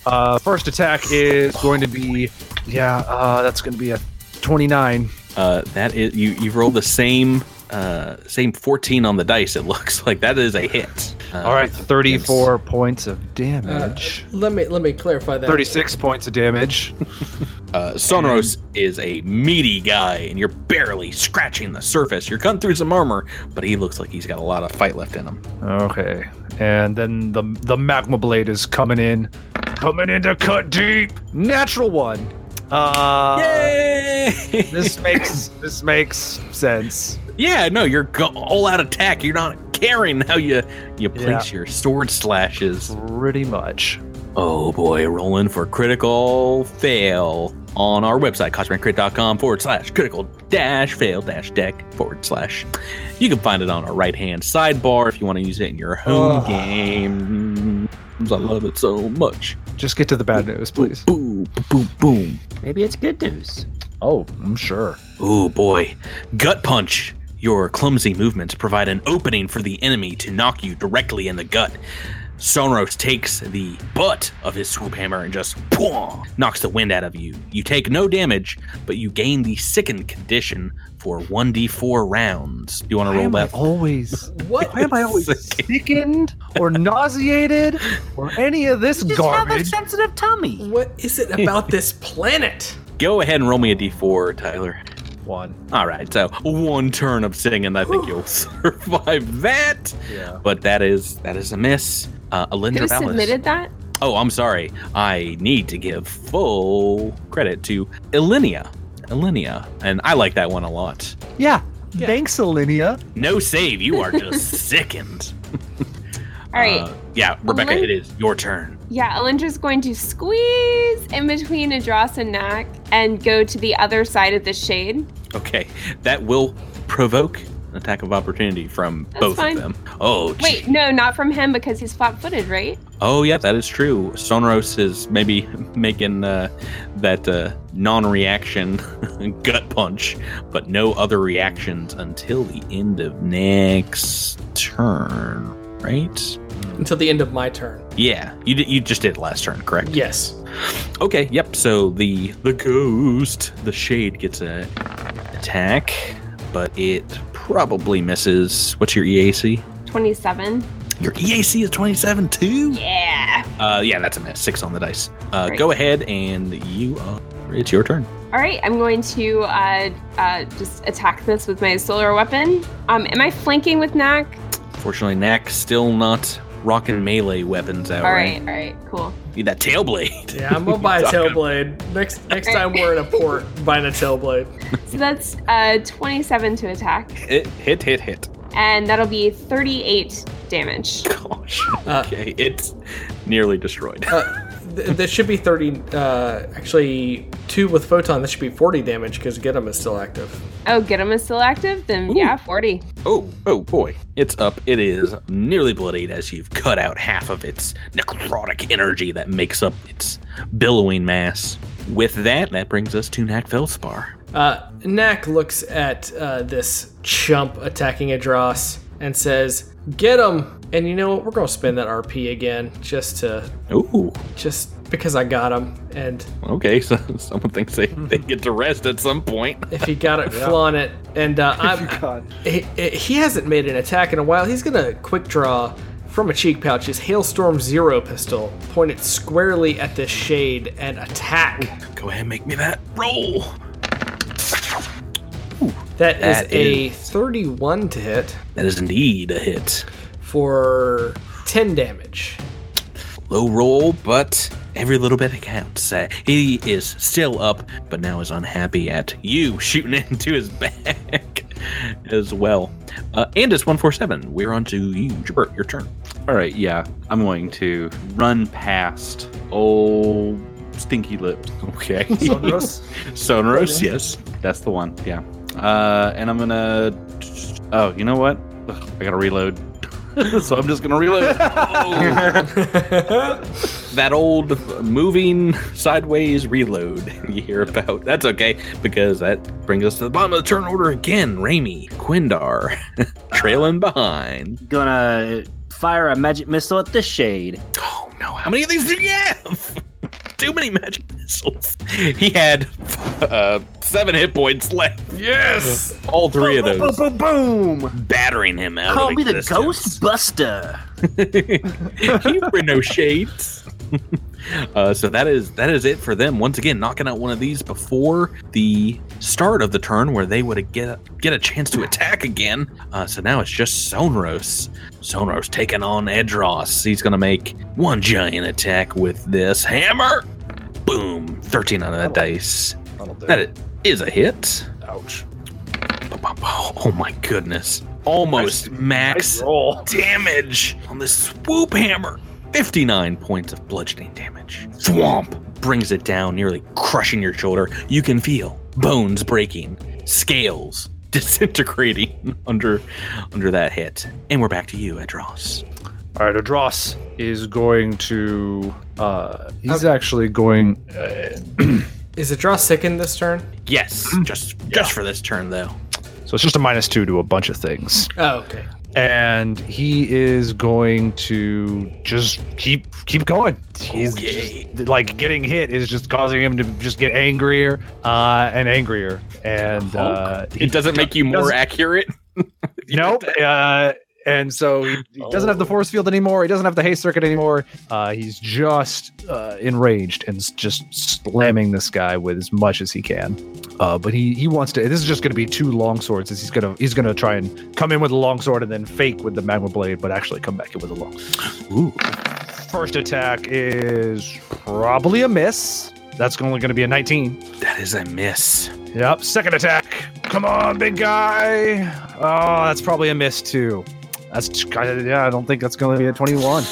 Uh, first attack is going to be, yeah, uh, that's going to be a 29. Uh, that is you. You rolled the same uh, same 14 on the dice. It looks [laughs] like that is a hit. Uh, All right, 34 points of damage. Let me let me clarify that. 36 points of damage. [laughs] [laughs] Uh, Sonoros is a meaty guy, and you're barely scratching the surface. You're cutting through some armor, but he looks like he's got a lot of fight left in him. Okay, and then the the magma blade is coming in, coming in to cut deep. Natural one. Uh, Yay! this [laughs] makes this makes sense. yeah, no, you're go- all out attack. You're not caring how you you place your sword slashes. Pretty much. Oh boy, rolling for critical fail on our website, cosmiccrit.com forward slash critical dash fail dash deck forward slash. You can find it on our right hand sidebar if you want to use it in your home Ugh. game. I love it so much. Just get to the bad news, please. Boom, boom, boom. Maybe it's good news. Oh, I'm sure. Oh boy. Gut punch. Your clumsy movements provide an opening for the enemy to knock you directly in the gut. Sonros takes the butt of his swoop hammer and just boom, knocks the wind out of you. You take no damage, but you gain the sickened condition for 1d4 rounds. Do you want to roll am I that? always What? [laughs] why am I always sickened or nauseated or any of this Just have a sensitive tummy. What is it about this [laughs] planet? Go ahead and roll me a d4, Tyler. One. All right, so one turn of singing, I think you'll [laughs] survive that. Yeah. But that is that is a miss. Uh, Alindra Who Vallis. submitted that? Oh, I'm sorry. I need to give full credit to Elinia. Alinea. And I like that one a lot. Yeah. Thanks, Alinea. No save. You are just [laughs] sickened. All right. Uh, yeah, Rebecca, Alin- it is your turn. Yeah, Alindra's going to squeeze in between Adras and Knack and go to the other side of the shade. Okay, that will provoke an attack of opportunity from That's both fine. of them. Oh, Wait, no, not from him because he's flat-footed, right? Oh yeah, that is true. Sonoros is maybe [laughs] making uh, that uh, non-reaction [laughs] gut punch, but no other reactions until the end of next turn, right? Until the end of my turn. Yeah, you did, you just did it last turn, correct? Yes. Okay, yep. So the the ghost, the shade gets a attack, but it probably misses. What's your EAC? 27. Your EAC is 27 too? Yeah. Uh, yeah, that's a miss. Six on the dice. Uh, go ahead and you are. It's your turn. All right, I'm going to uh, uh, just attack this with my solar weapon. Um, am I flanking with Knack? Fortunately, Knack still not rocking melee weapons out. All right, all right, cool. Need that tail blade. [laughs] Yeah, I'm gonna buy a [laughs] Talking- tailblade. Next next time we're in a port, [laughs] buying a tailblade. So that's uh, 27 to attack, Hit, hit, hit, hit. and that'll be 38 damage. Gosh. Uh, Okay, it's nearly destroyed. Uh, th- that should be 30. Uh, actually, two with photon. That should be 40 damage because Get 'em is still active. Oh, get him is still active? Then yeah, 40. Oh, oh boy. It's up. It is nearly bloodied as you've cut out half of its necrotic energy that makes up its billowing mass. With that, that brings us to Knack Feldspar. Uh, Knack looks at uh, this chump attacking Adros and says, "Get him!" And you know what? We're gonna spend that RP again just to Ooh, just because I got him. And okay. [laughs] So someone thinks they, they get to rest at some point. if he got it, [laughs] flaunt it. And uh, I'm, God. he, he hasn't made an attack in a while. He's gonna quick draw from a cheek pouch his Hailstorm Zero pistol, point it squarely at this shade, and attack. Go ahead and make me that roll. That is That a is- 31 to hit That is indeed a hit. For 10 damage. Low roll, but every little bit counts. Uh, he is still up, but now is unhappy at you [laughs] shooting into his back [laughs] as well. Uh, and it's 147. We're on to you, Jabert. Your turn. All right, yeah, I'm going to run past old Stinky Lips. [laughs] Okay. Sonoros? Sonoros, yes. That's the one. Yeah. Uh, and I'm gonna. Oh, you know what? Ugh, I gotta reload. [laughs] so I'm just gonna reload. [laughs] that old moving sideways reload you hear about. That's okay, because that brings us to the bottom of the turn order again. Raimi, Quindar, [laughs] trailing behind. Gonna fire a magic missile at the shade. Oh no, how many of these do you have? Too many magic missiles. He had uh, seven hit points left. yes! [laughs] All three of those Boom, boom, boom. battering him out. Call of me the. Ghostbuster. [laughs] you wear no shades. [laughs] uh, so that is that is it for them. Once again, knocking out one of these before the start of the turn, where they would get get a chance to attack again. Uh, so now it's just Sonros. Sonros taking on Edros. He's gonna make one giant attack with this hammer. Boom! Thirteen on that dice. That'll do. That is a hit. Ouch. Oh my goodness! Almost max Nice damage on this swoop hammer. 59 points of bludgeoning damage. Thwomp brings it down, nearly crushing your shoulder. You can feel bones breaking, scales [laughs] disintegrating [laughs] under under that hit. And we're back to you, Edros. All right, Adros is going to. Uh, he's actually going. Uh, Is Adros sickened this turn? Yes, just just for this turn though. so it's just a minus two to a bunch of things. Oh, okay. and he is going to just keep keep going. He's Okay. just, like getting hit is just causing him to just get angrier uh, and angrier, and uh, It doesn't make you more doesn't- accurate. [laughs] Nope. Uh, and so he, he doesn't have the force field anymore. He doesn't have the haste circuit anymore. Uh, he's just uh, enraged and just slamming this guy with as much as he can. Uh, but he he wants to. This is just going to be two long swords. He's gonna he's gonna try and come in with a long sword and then fake with the magma blade, but actually come back in with a long. Ooh. First attack is probably a miss. That's only going to be a 19. That is a miss. Yep, second attack. Come on, big guy. Oh, that's probably a miss too. That's kind of yeah. I don't think that's going to be a 21.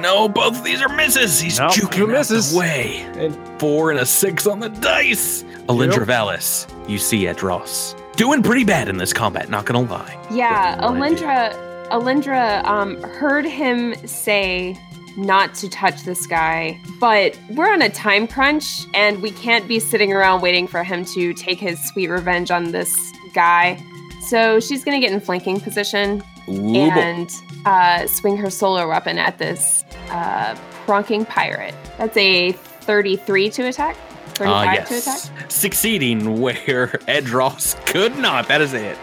No, both of these are misses. He's Nope, juking two out the misses. way. And Four and a six on the dice. Alindra Yep. Vallis, you see Edros. Doing pretty bad in this combat, not gonna lie. Yeah, What do I? Alindra, Alindra um, heard him say not to touch this guy, but we're on a time crunch and we can't be sitting around waiting for him to take his sweet revenge on this guy. So she's gonna get in flanking position Ooh, and uh, swing her solar weapon at this uh, pronking pirate. That's a 33 to attack. 35 Ah, to attack. yes. Succeeding where [laughs] Edros could not. That is it.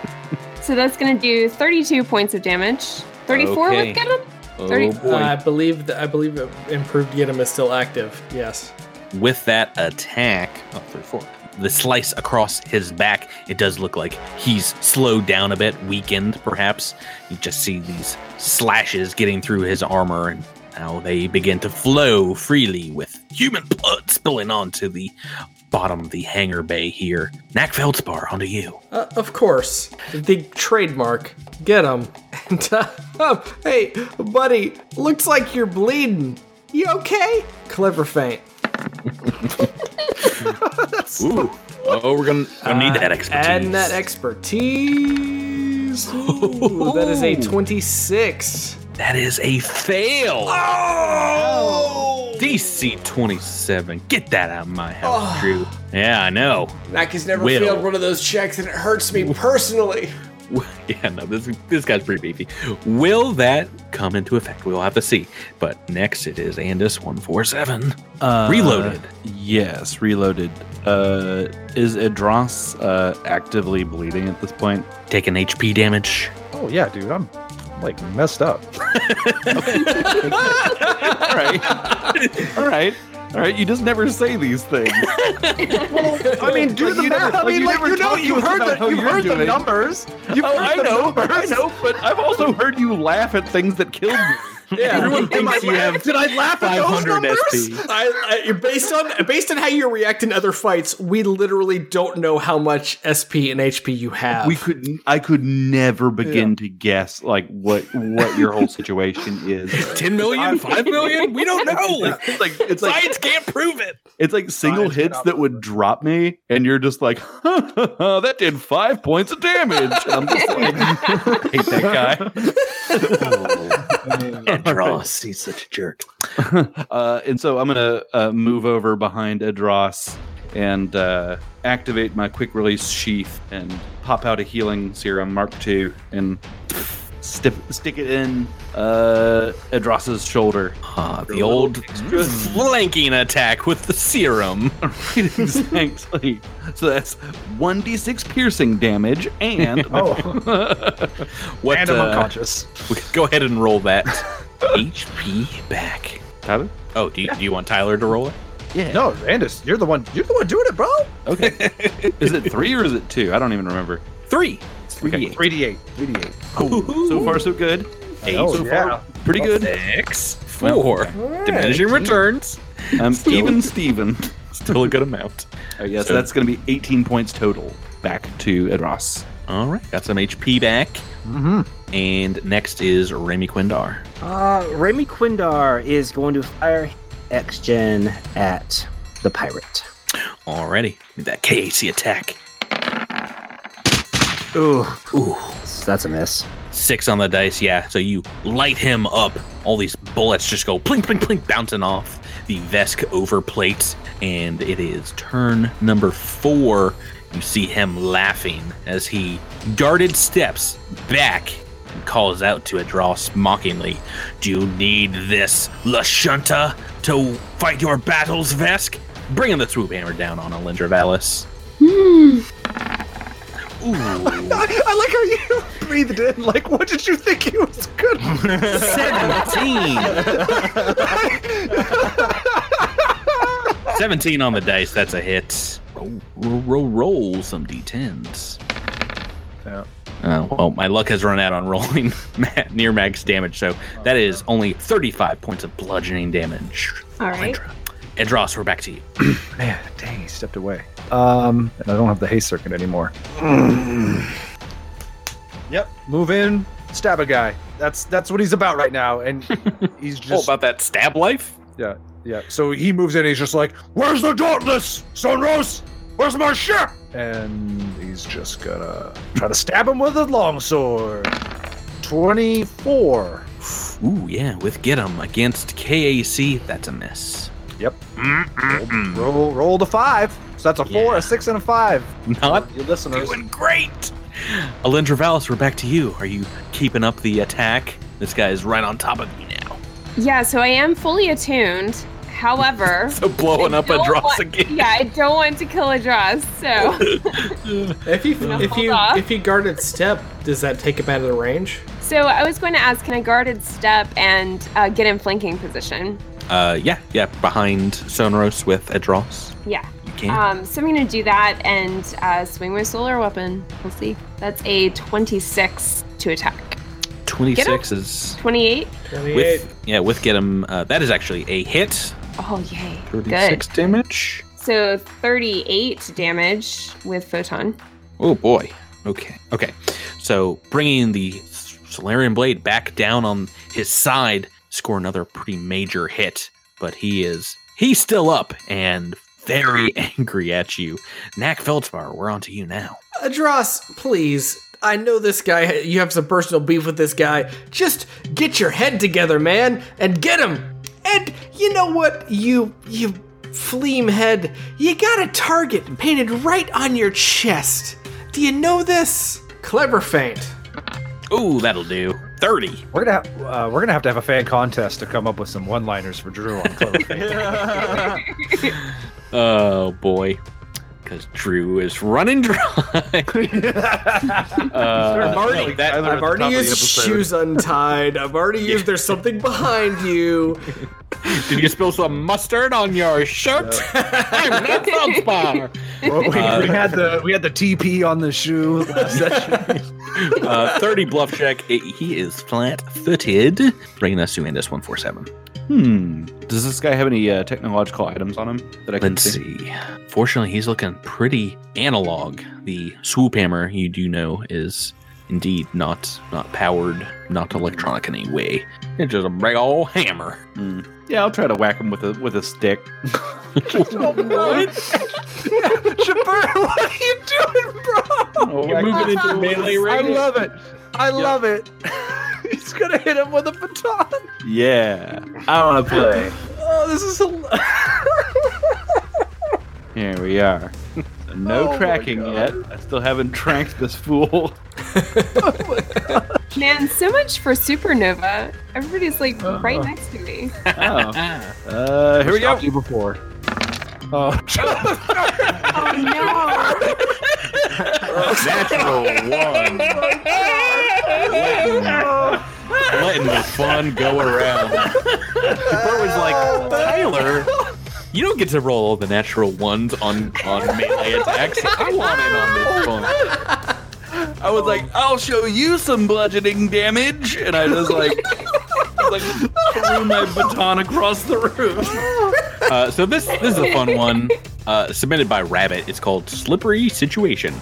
So that's gonna do 32 points of damage. 34 Okay. with get him. Oh 30 boy. I believe that I believe improved get him is still active. Yes. with that attack, oh, three, four, the slice across his back, it does look like he's slowed down a bit, weakened perhaps. You just see these slashes getting through his armor, and now they begin to flow freely with human blood spilling onto the bottom of the hangar bay here. Knack Feldspar, onto you. Uh, of course, the trademark. Get him. [laughs] And uh, oh, hey, buddy, looks like you're bleeding. You okay? Clever feint. Ooh. Oh, we're gonna, gonna need that expertise. Adding that expertise. [laughs] Oh. Ooh, that is a 26. that is a fail. Oh! oh. DC 27. Get that out of my house, oh. Drew. Yeah, I know. Knack has never Will. failed one of those checks, and it hurts me personally. [laughs] Yeah, no, this this guy's pretty beefy. Will that come into effect? We'll have to see. But next it is Andis 147. Uh, Reloaded. Yes, reloaded. Uh, is Edros uh, actively bleeding at this point? Taking HP damage. Oh yeah, dude, I'm like messed up. [laughs] [laughs] All right, all right, all right. You just never say these things. I mean, do Like, the math. never- I like, mean, you like you know, you heard the you heard the numbers. You've Oh, heard I the know, I know, but I've also heard you laugh at things that killed me. Yeah. Everyone Am I thinks you have Did I laugh at those 500 numbers? SP. I, I, based on based on how you react in other fights, we literally don't know how much SP and HP you have. We could, I could never begin to guess like what what your whole situation is. [laughs] 10 million? 5 million? We don't know. It's like it's like Science can't prove it. it's like single Science hits that would drop me, and you're just like, [laughs] that did five points of damage. And I'm just [laughs] like, hate that [laughs] Edros, he's such a jerk. [laughs] Uh, and so I'm gonna uh, move over behind Edros and uh, activate my quick release sheath and pop out a healing serum Mark II and stick stick it in uh, Edros's shoulder. Ah, the old [laughs] flanking attack with the serum. [laughs] exactly. So that's one d6 piercing damage and [laughs] Oh, What, and I'm uh, unconscious. we could go ahead and roll that HP back. Tyler? Oh, do you, do you want Tyler to roll it? Yeah. No, Andis, you're the one. You're the one doing it, bro. Okay. is it three or is it two? I don't even remember. Three. Okay. Three d eight. Three d eight. So far, so good. Eight Oh, so yeah. far. Pretty good. Six. Four. Diminishing returns. Um, even Steven. [laughs] Still a good amount. Oh, yeah, so that's going to be 18 points total back to Edros. All right. Got some HP back. Mm-hmm. And next is Raimi Quindar. Uh, Raimi Quindar is going to fire X Gen at the pirate. Alrighty. That KAC attack. Ooh, ooh, that's a miss. Six on the dice, yeah. So you light him up. All these bullets just go plink, plink, plink, bouncing off the Vesk overplate. And it is turn number four. You see him laughing as he guarded steps back and calls out to Adros mockingly. Do you need this Lashunta to fight your battles, Vesk? Bringing the swoop hammer down on Alindra Vallis. Ooh. Hmm. I like how you [laughs] breathed in. Like, what did you think he was good? 17. 17 on the dice. That's a hit. Roll, roll, roll, roll some d10s. Yeah. Oh, well, my luck has run out on rolling [laughs] near max damage, so that is only 35 points of bludgeoning damage. All right. Edros, we're back to you. [clears throat] Man, dang, he stepped away. Um, and I don't have the haste circuit anymore. [sighs] Yep. Move in, stab a guy. That's that's what he's about right now, and [laughs] he's just Oh, just about that stab life? yeah yeah. So he moves in. He's just like, "Where's the Dauntless, Sunrose? Where's my ship?" And he's just gonna try to stab him with a longsword. Twenty-four. Ooh, yeah, with get 'em against KAC, that's a miss. Yep. Roll roll the five. So that's a four, Yeah. a six, and a five. Not You listeners. doing great. Alindra Vallis, we're back to you. Are you keeping up the attack? This guy is right on top of me now. Yeah, so I am fully attuned. However, [laughs] So blowing I up a dross want- again. Yeah, I don't want to kill Adros, so [laughs] If you Gonna if you off. if you guarded step, does that take him out of the range? so I was going to ask, can I guarded step and uh, get in flanking position? Uh, yeah, yeah, behind Sonros with Edros. Yeah. You can. Um, so I'm going to do that and uh, swing my solar weapon. We'll see. That's a 26 to attack. 26 is 28. with yeah with get him. Uh, that is actually a hit. Oh, yay. 36 Good. damage. So 38 damage with photon. Oh boy. Okay. Okay. So bringing the Solarian blade back down on his side, score another pretty major hit. But he is he's still up and very [laughs] angry at you. Knack Feldspar, we're on to you now. Adros, please. I know this guy. You have some personal beef with this guy. Just get your head together, man, and get him. And you know what, you you fleam head, you got a target painted right on your chest. Do you know this? Clever feint. Ooh, that'll do. Thirty. We're gonna have, uh, we're gonna have to have a fan contest to come up with some one-liners for Drew on Clover. [laughs] Oh boy. Because Drew is running dry. [laughs] uh, already, no, that- I've already used shoes untied. I've already used there's something behind you. Did you spill some mustard on your shirt? [laughs] I'm not Feldspar. Well, we, Uh, we had the we had the TP on the shoe last [laughs] session. Uh, 30 bluff check. Eh, He is flat footed. Bringing us to Andis 147. Hmm. Does this guy have any uh, technological items on him that I can Let's see? see. Fortunately, he's looking pretty analog. The swoop hammer, you do know, is indeed not not powered, not electronic in any way. It's just a big old hammer. Hmm. Yeah, I'll try to whack him with a with a stick. [laughs] Shapir, what are you doing, bro? You're moving into melee range. I love it. I love it. [laughs] He's gonna hit him with a baton. Yeah. I want to play. Oh, this is a. [laughs] Here we are. No Oh tracking yet. I still haven't [laughs] tracked this fool. [laughs] Man, so much for Supernova. Everybody's like right next to me. [laughs] Oh. Uh, here we go. You before. Oh, Oh no! Natural one. Letting the fun go around. Bert was like, Tyler, you don't get to roll all the natural ones on, on melee attacks. I want in on this fun. I was like, I'll show you some bludgeoning damage, and I just like, like threw my baton across the room. Uh, so this this is a fun one, uh, submitted by Rabbit. It's called Slippery Situation.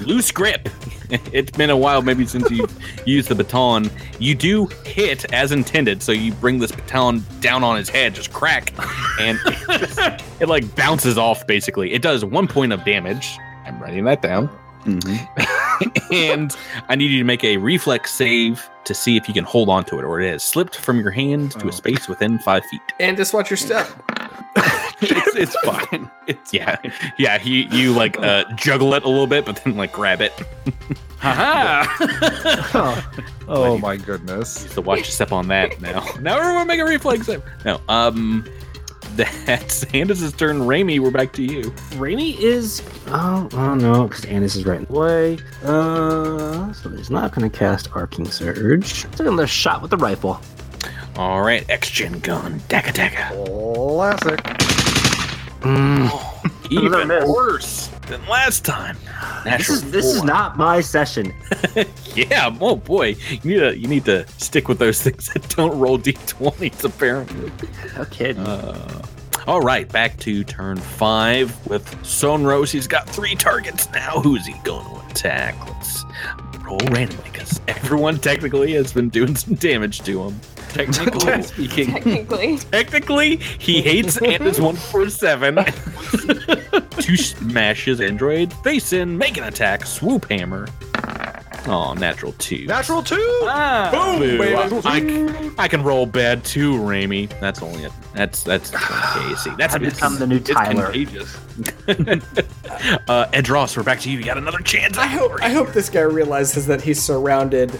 Loose grip. [laughs] It's been a while, maybe since you've used the baton. You do hit as intended, so you bring this baton down on his head, just crack, and it, just- it like bounces off. Basically, it does one point of damage. I'm writing that down. Mm-hmm. [laughs] and I need you to make a reflex save to see if you can hold on to it, or it has slipped from your hand to a oh. space within five feet. And just watch your step. It's, it's fine. [laughs] It's Yeah, yeah. You you like uh, juggle it a little bit, but then like grab it. haha. [laughs] [laughs] oh my goodness. So watch step on that now. Now everyone make a reflex save. No, um, that's Andis' turn. Raimi, we're back to you. Raimi is. Oh, oh no, because Andis is right in the way. Uh, so he's not going to cast Arcing Surge. Taking another shot with the rifle. All right, X-Gen gun, Daka Daka. Classic. [laughs] Even worse than last time. This is this is not my session. [laughs] Yeah. Oh boy, you need to you need to stick with those [laughs] things that don't roll d20s. Apparently. No kidding. Uh, All right, back to turn five with Sonrose. He's got three targets now. Who's he going to attack? Let's roll randomly because everyone technically has been doing some damage to him. Technically speaking, Technically. technically he hates Andis one four seven. [laughs] to smash his android face in, make an attack, swoop hammer. Oh, natural two. Natural two. Boo. I, I can roll bad too, Raimi. That's only a that's that's [sighs] okay. See, that's I've become the new it's Tyler. contagious. [laughs] uh, Edros, we're back to you. You got another chance. I hope I hope this guy realizes that he's surrounded,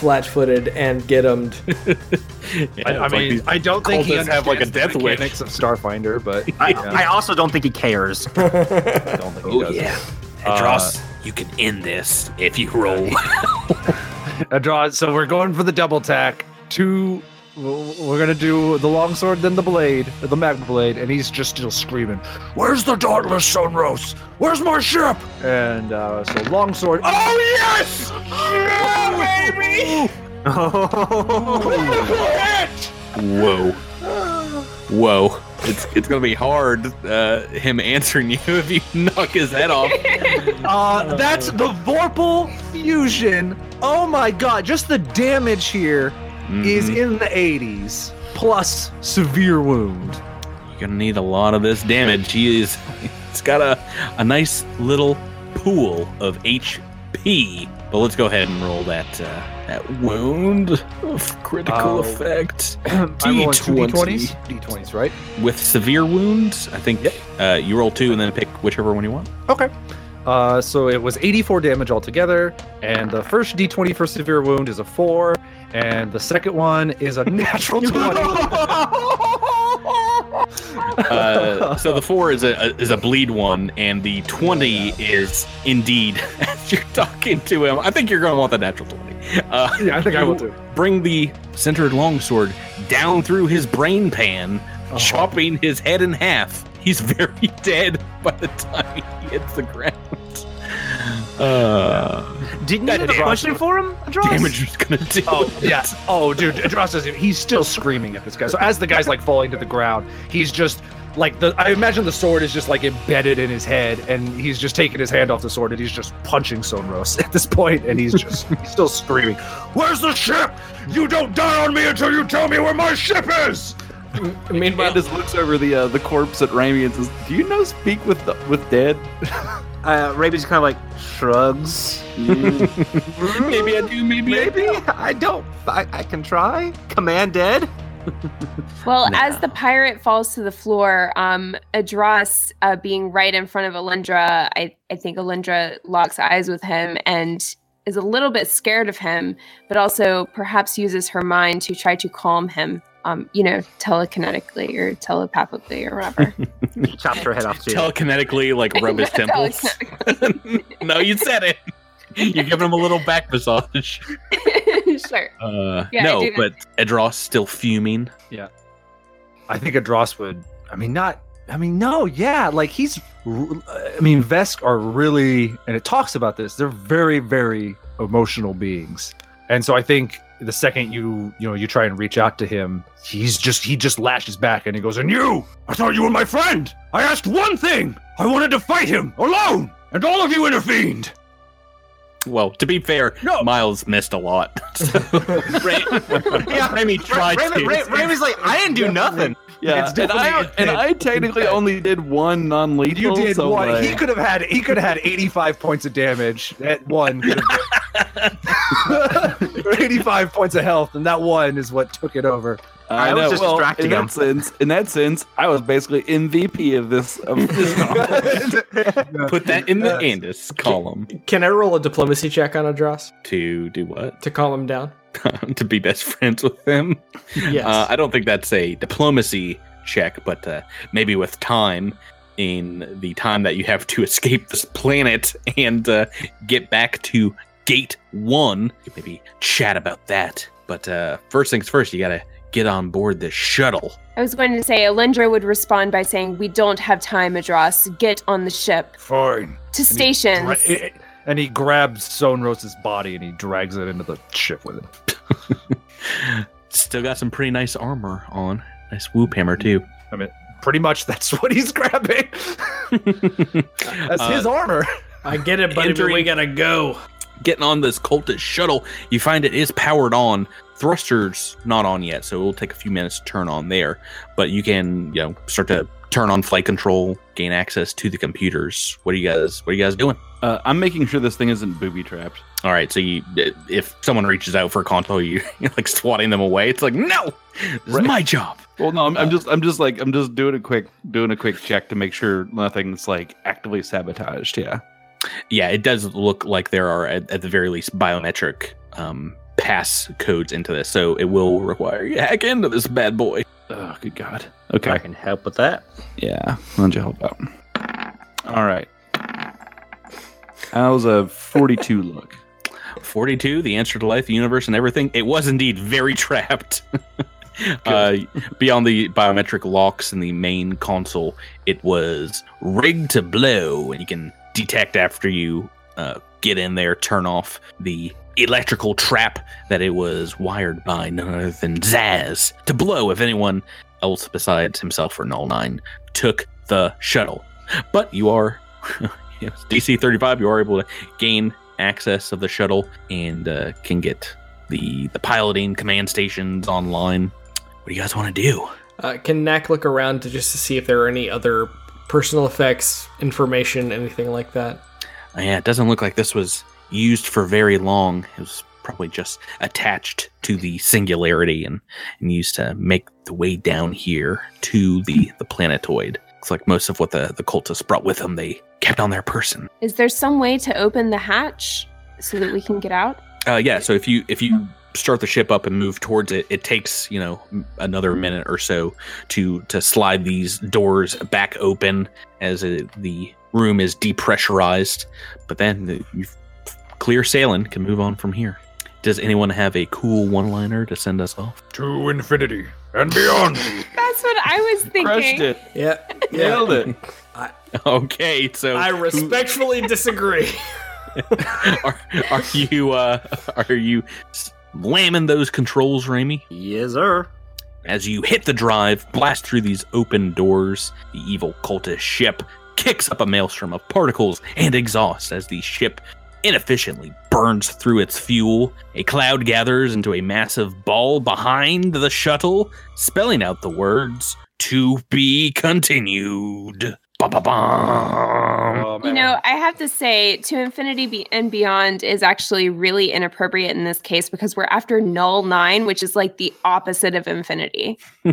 flat-footed, and get-emmed. [laughs] I, I mean, I don't think he cultists have, like, a understands the death wish. of Starfinder, but I, yeah, I also don't think he cares. [laughs] I don't think he Oh does. yeah, Uh, you can end this if you roll. [laughs] A draw. So we're going for the double tack. Two. We're gonna do the longsword, then the blade, the magma blade, and he's just still screaming, "Where's the dauntless Sunrose? Where's my ship?" And uh, so longsword. Oh yes! Yeah, baby! Oh, whoa. Whoa. It's it's gonna be hard uh, him answering you [laughs] if you knock his head off. [laughs] Uh, that's the Vorpal fusion. Oh my god! Just the damage here is Mhm. in the 80s plus severe wound. You're gonna need a lot of this damage. He is [laughs] it's got a a nice little pool of HP. But let's go ahead and roll that uh, that wound of critical Oh. effect. [clears throat] I'm rolling two D20. d20s. D20s, right? With severe wounds, I think Yep. uh, you roll two and then pick whichever one you want. Okay. Uh, so it was 84 damage altogether, and the first d20 for severe wound is a 4, and the second one is a natural [laughs] 20. [laughs] Uh, so the four is a, a is a bleed one, and the twenty is indeed. [laughs] As you're talking to him, I think you're going to want the natural twenty. Uh, yeah, I think I will too. Bring the centered longsword down through his brain pan, Uh-huh. chopping his head in half. He's very dead by the time he hits the ground. Uh, Didn't you have a question for him, Adros? damage was gonna do. Oh, it. yeah. Oh, dude, Adros doesn't. He's still screaming at this guy. So as the guy's like falling to the ground, he's just like the. I imagine the sword is just like embedded in his head, and he's just taking his hand off the sword, and he's just punching Sonros [laughs] at this point, and he's just he's still screaming. Where's the ship? You don't die on me until you tell me where my ship is. Meanwhile, Candace looks over the uh, the corpse at Raimi and says, "Do you know speak with the, with dead?" [laughs] Uh, Raby's kind of like shrugs. [laughs] maybe I do. Maybe, I Maybe I don't. I, I can try. Command dead. [laughs] Well, Nah. as the pirate falls to the floor, um, Adros, uh, being right in front of Alindra, I, I think Alindra locks eyes with him and is a little bit scared of him, but also perhaps uses her mind to try to calm him, um, you know, telekinetically or telepathically or whatever. [laughs] Chopped her head off too. telekinetically like [laughs] rub his temples. [laughs] No, you said it. You're giving him a little back massage. sure. Uh, Yeah, no, but Edros still fuming. Yeah. I think Adros would. I mean, not. I mean, no, yeah, like he's. I mean, Vesk are really, and it talks about this. They're very, very emotional beings, and so I think the second you, you know, you try and reach out to him, he's just he just lashes back and he goes, "And you? I thought you were my friend. I asked one thing. I wanted to fight him alone, and all of you intervened." Well, to be fair, No. Miles missed a lot. So, Ray, Raimi tried Raymond, to. Ray, Raymond's like, I didn't do nothing. Yeah, It's and I definitely and. I technically only did one non-lethal. You did so one. like- He could have had. He could have had 85 points of damage. That one. could have [laughs] 85 points of health, and that one is what took it over. I, I was just well, distracting in him. that sense, in that sense, I was basically MVP of this. Of [laughs] this [laughs] Put that in the uh, Andis column can I roll a diplomacy check on Adros to do what? to calm him down? [laughs] to be best friends with him. Yes. Uh, I don't think that's a diplomacy check, but uh, maybe with time, in the time that you have to [laughs] escape this planet and uh, get back to Gate One, you maybe chat about that. But uh, first things first, you gotta get on board the shuttle. I was going to say, Alindra would respond by saying, We don't have time, Adros. Get on the ship. Fine. To stations. And he grabs Sonrose's body and he drags it into the ship with him. Still got some pretty nice armor on. Nice swoop hammer too. I mean, pretty much that's [laughs] what he's grabbing. [laughs] that's his Uh, armor. I get it, buddy, but we gotta go. getting on this cultist shuttle, you find it is powered on. Thrusters not on yet, so it will take a few minutes to turn on there. But you can, you know, start to turn on flight control, gain access to the computers. What are you guys? What are you guys doing? Uh, I'm making sure this thing isn't booby trapped. All right, so you, if someone reaches out for a console, you, [laughs] you're like swatting them away. It's like, no, this Right. is my job. Well, no, I'm, I'm just, I'm just like, I'm just doing a quick, doing a quick check to make sure nothing's like actively sabotaged. Yeah. Yeah, it does look like there are, at, at the very least, biometric um, pass codes into this, so it will require you hack into this bad boy. Oh, good God. Okay, I can help with that. Yeah. Why don't you help out? All right. How's a 42 look? 42, the answer to life, the universe, and everything. It was indeed very trapped. [laughs] uh, beyond the biometric locks in the main console, it was rigged to blow, and you can detect after you uh, get in there, turn off the electrical trap that it was wired by none other than Zaz to blow if anyone else besides himself or Null 9 took the shuttle. But you are. [laughs] [laughs] yes, DC 35, you are able to gain access of the shuttle and uh, can get the the piloting command stations online. What do you guys want to do? Uh, can Knack look around to just to see if there are any other personal effects, information, anything like that? Uh, yeah, it doesn't look like this was used for very long. It was probably just attached to the singularity and, and used to make the way down here to the the planetoid. Looks like most of what the the cultists brought with them they kept on their person. Is there some way to open the hatch so that we can get out? Uh, yeah. So if you if you start the ship up and move towards it, it takes you know another minute or so to to slide these doors back open as it, the room is depressurized. But then the, you clear sailing can move on from here. Does anyone have a cool one liner to send us off? To infinity and beyond. That's what I was thinking. Crushed it. [laughs] Yeah. Nailed it. Okay, so I who- respectfully disagree. [laughs] are, are you uh, are you slamming those controls, Raimi? Yes, sir. As you hit the drive, blast through these open doors, the evil cultist ship kicks up a maelstrom of particles and exhaust as the ship inefficiently burns through its fuel. A cloud gathers into a massive ball behind the shuttle, spelling out the words to be continued. Ba-ba-bum. Oh, You know, I have to say, to infinity be- and beyond is actually really inappropriate in this case because we're after null nine, which is like the opposite of infinity. [laughs]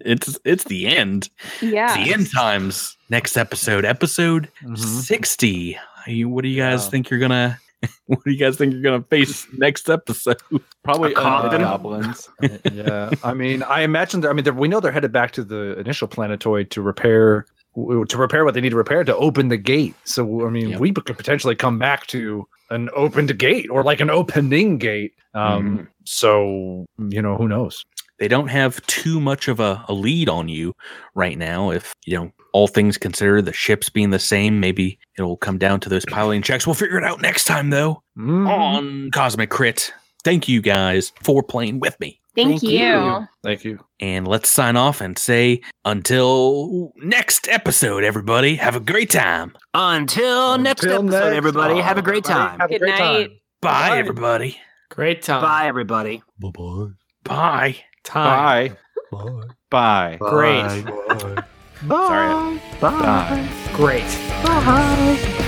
it's it's the end. Yeah. It's the end times. Next episode, episode Mhm. 60. Are you- what do you guys Wow. think you're gonna [laughs] what do you guys think you're gonna face next episode? Probably A coffin? undead goblins. yeah, I mean, I imagine. They're, I mean, we know they're headed back to the initial planetoid to repair to repair what they need to repair to open the gate. So, I mean, Yep. we could potentially come back to an opened gate or like an opening gate. Um, so you know, who knows? They don't have too much of a, a lead on you right now. If you know all things considered, the ships being the same, maybe it'll come down to those piloting checks. We'll figure it out next time though. Mm. On Cosmic Crit. Thank you guys for playing with me. Thank, Thank you. you. Thank you. And let's sign off and say until next episode, everybody. Have a great time. Until, next episode, next- everybody. Have a great everybody, time. Have a Good great night. time. Bye, Bye. everybody. Great time. Bye, everybody. Bye. Time. Bye. Bye. Bye. Bye. Great. Sorry. Bye. Bye. Great. Bye.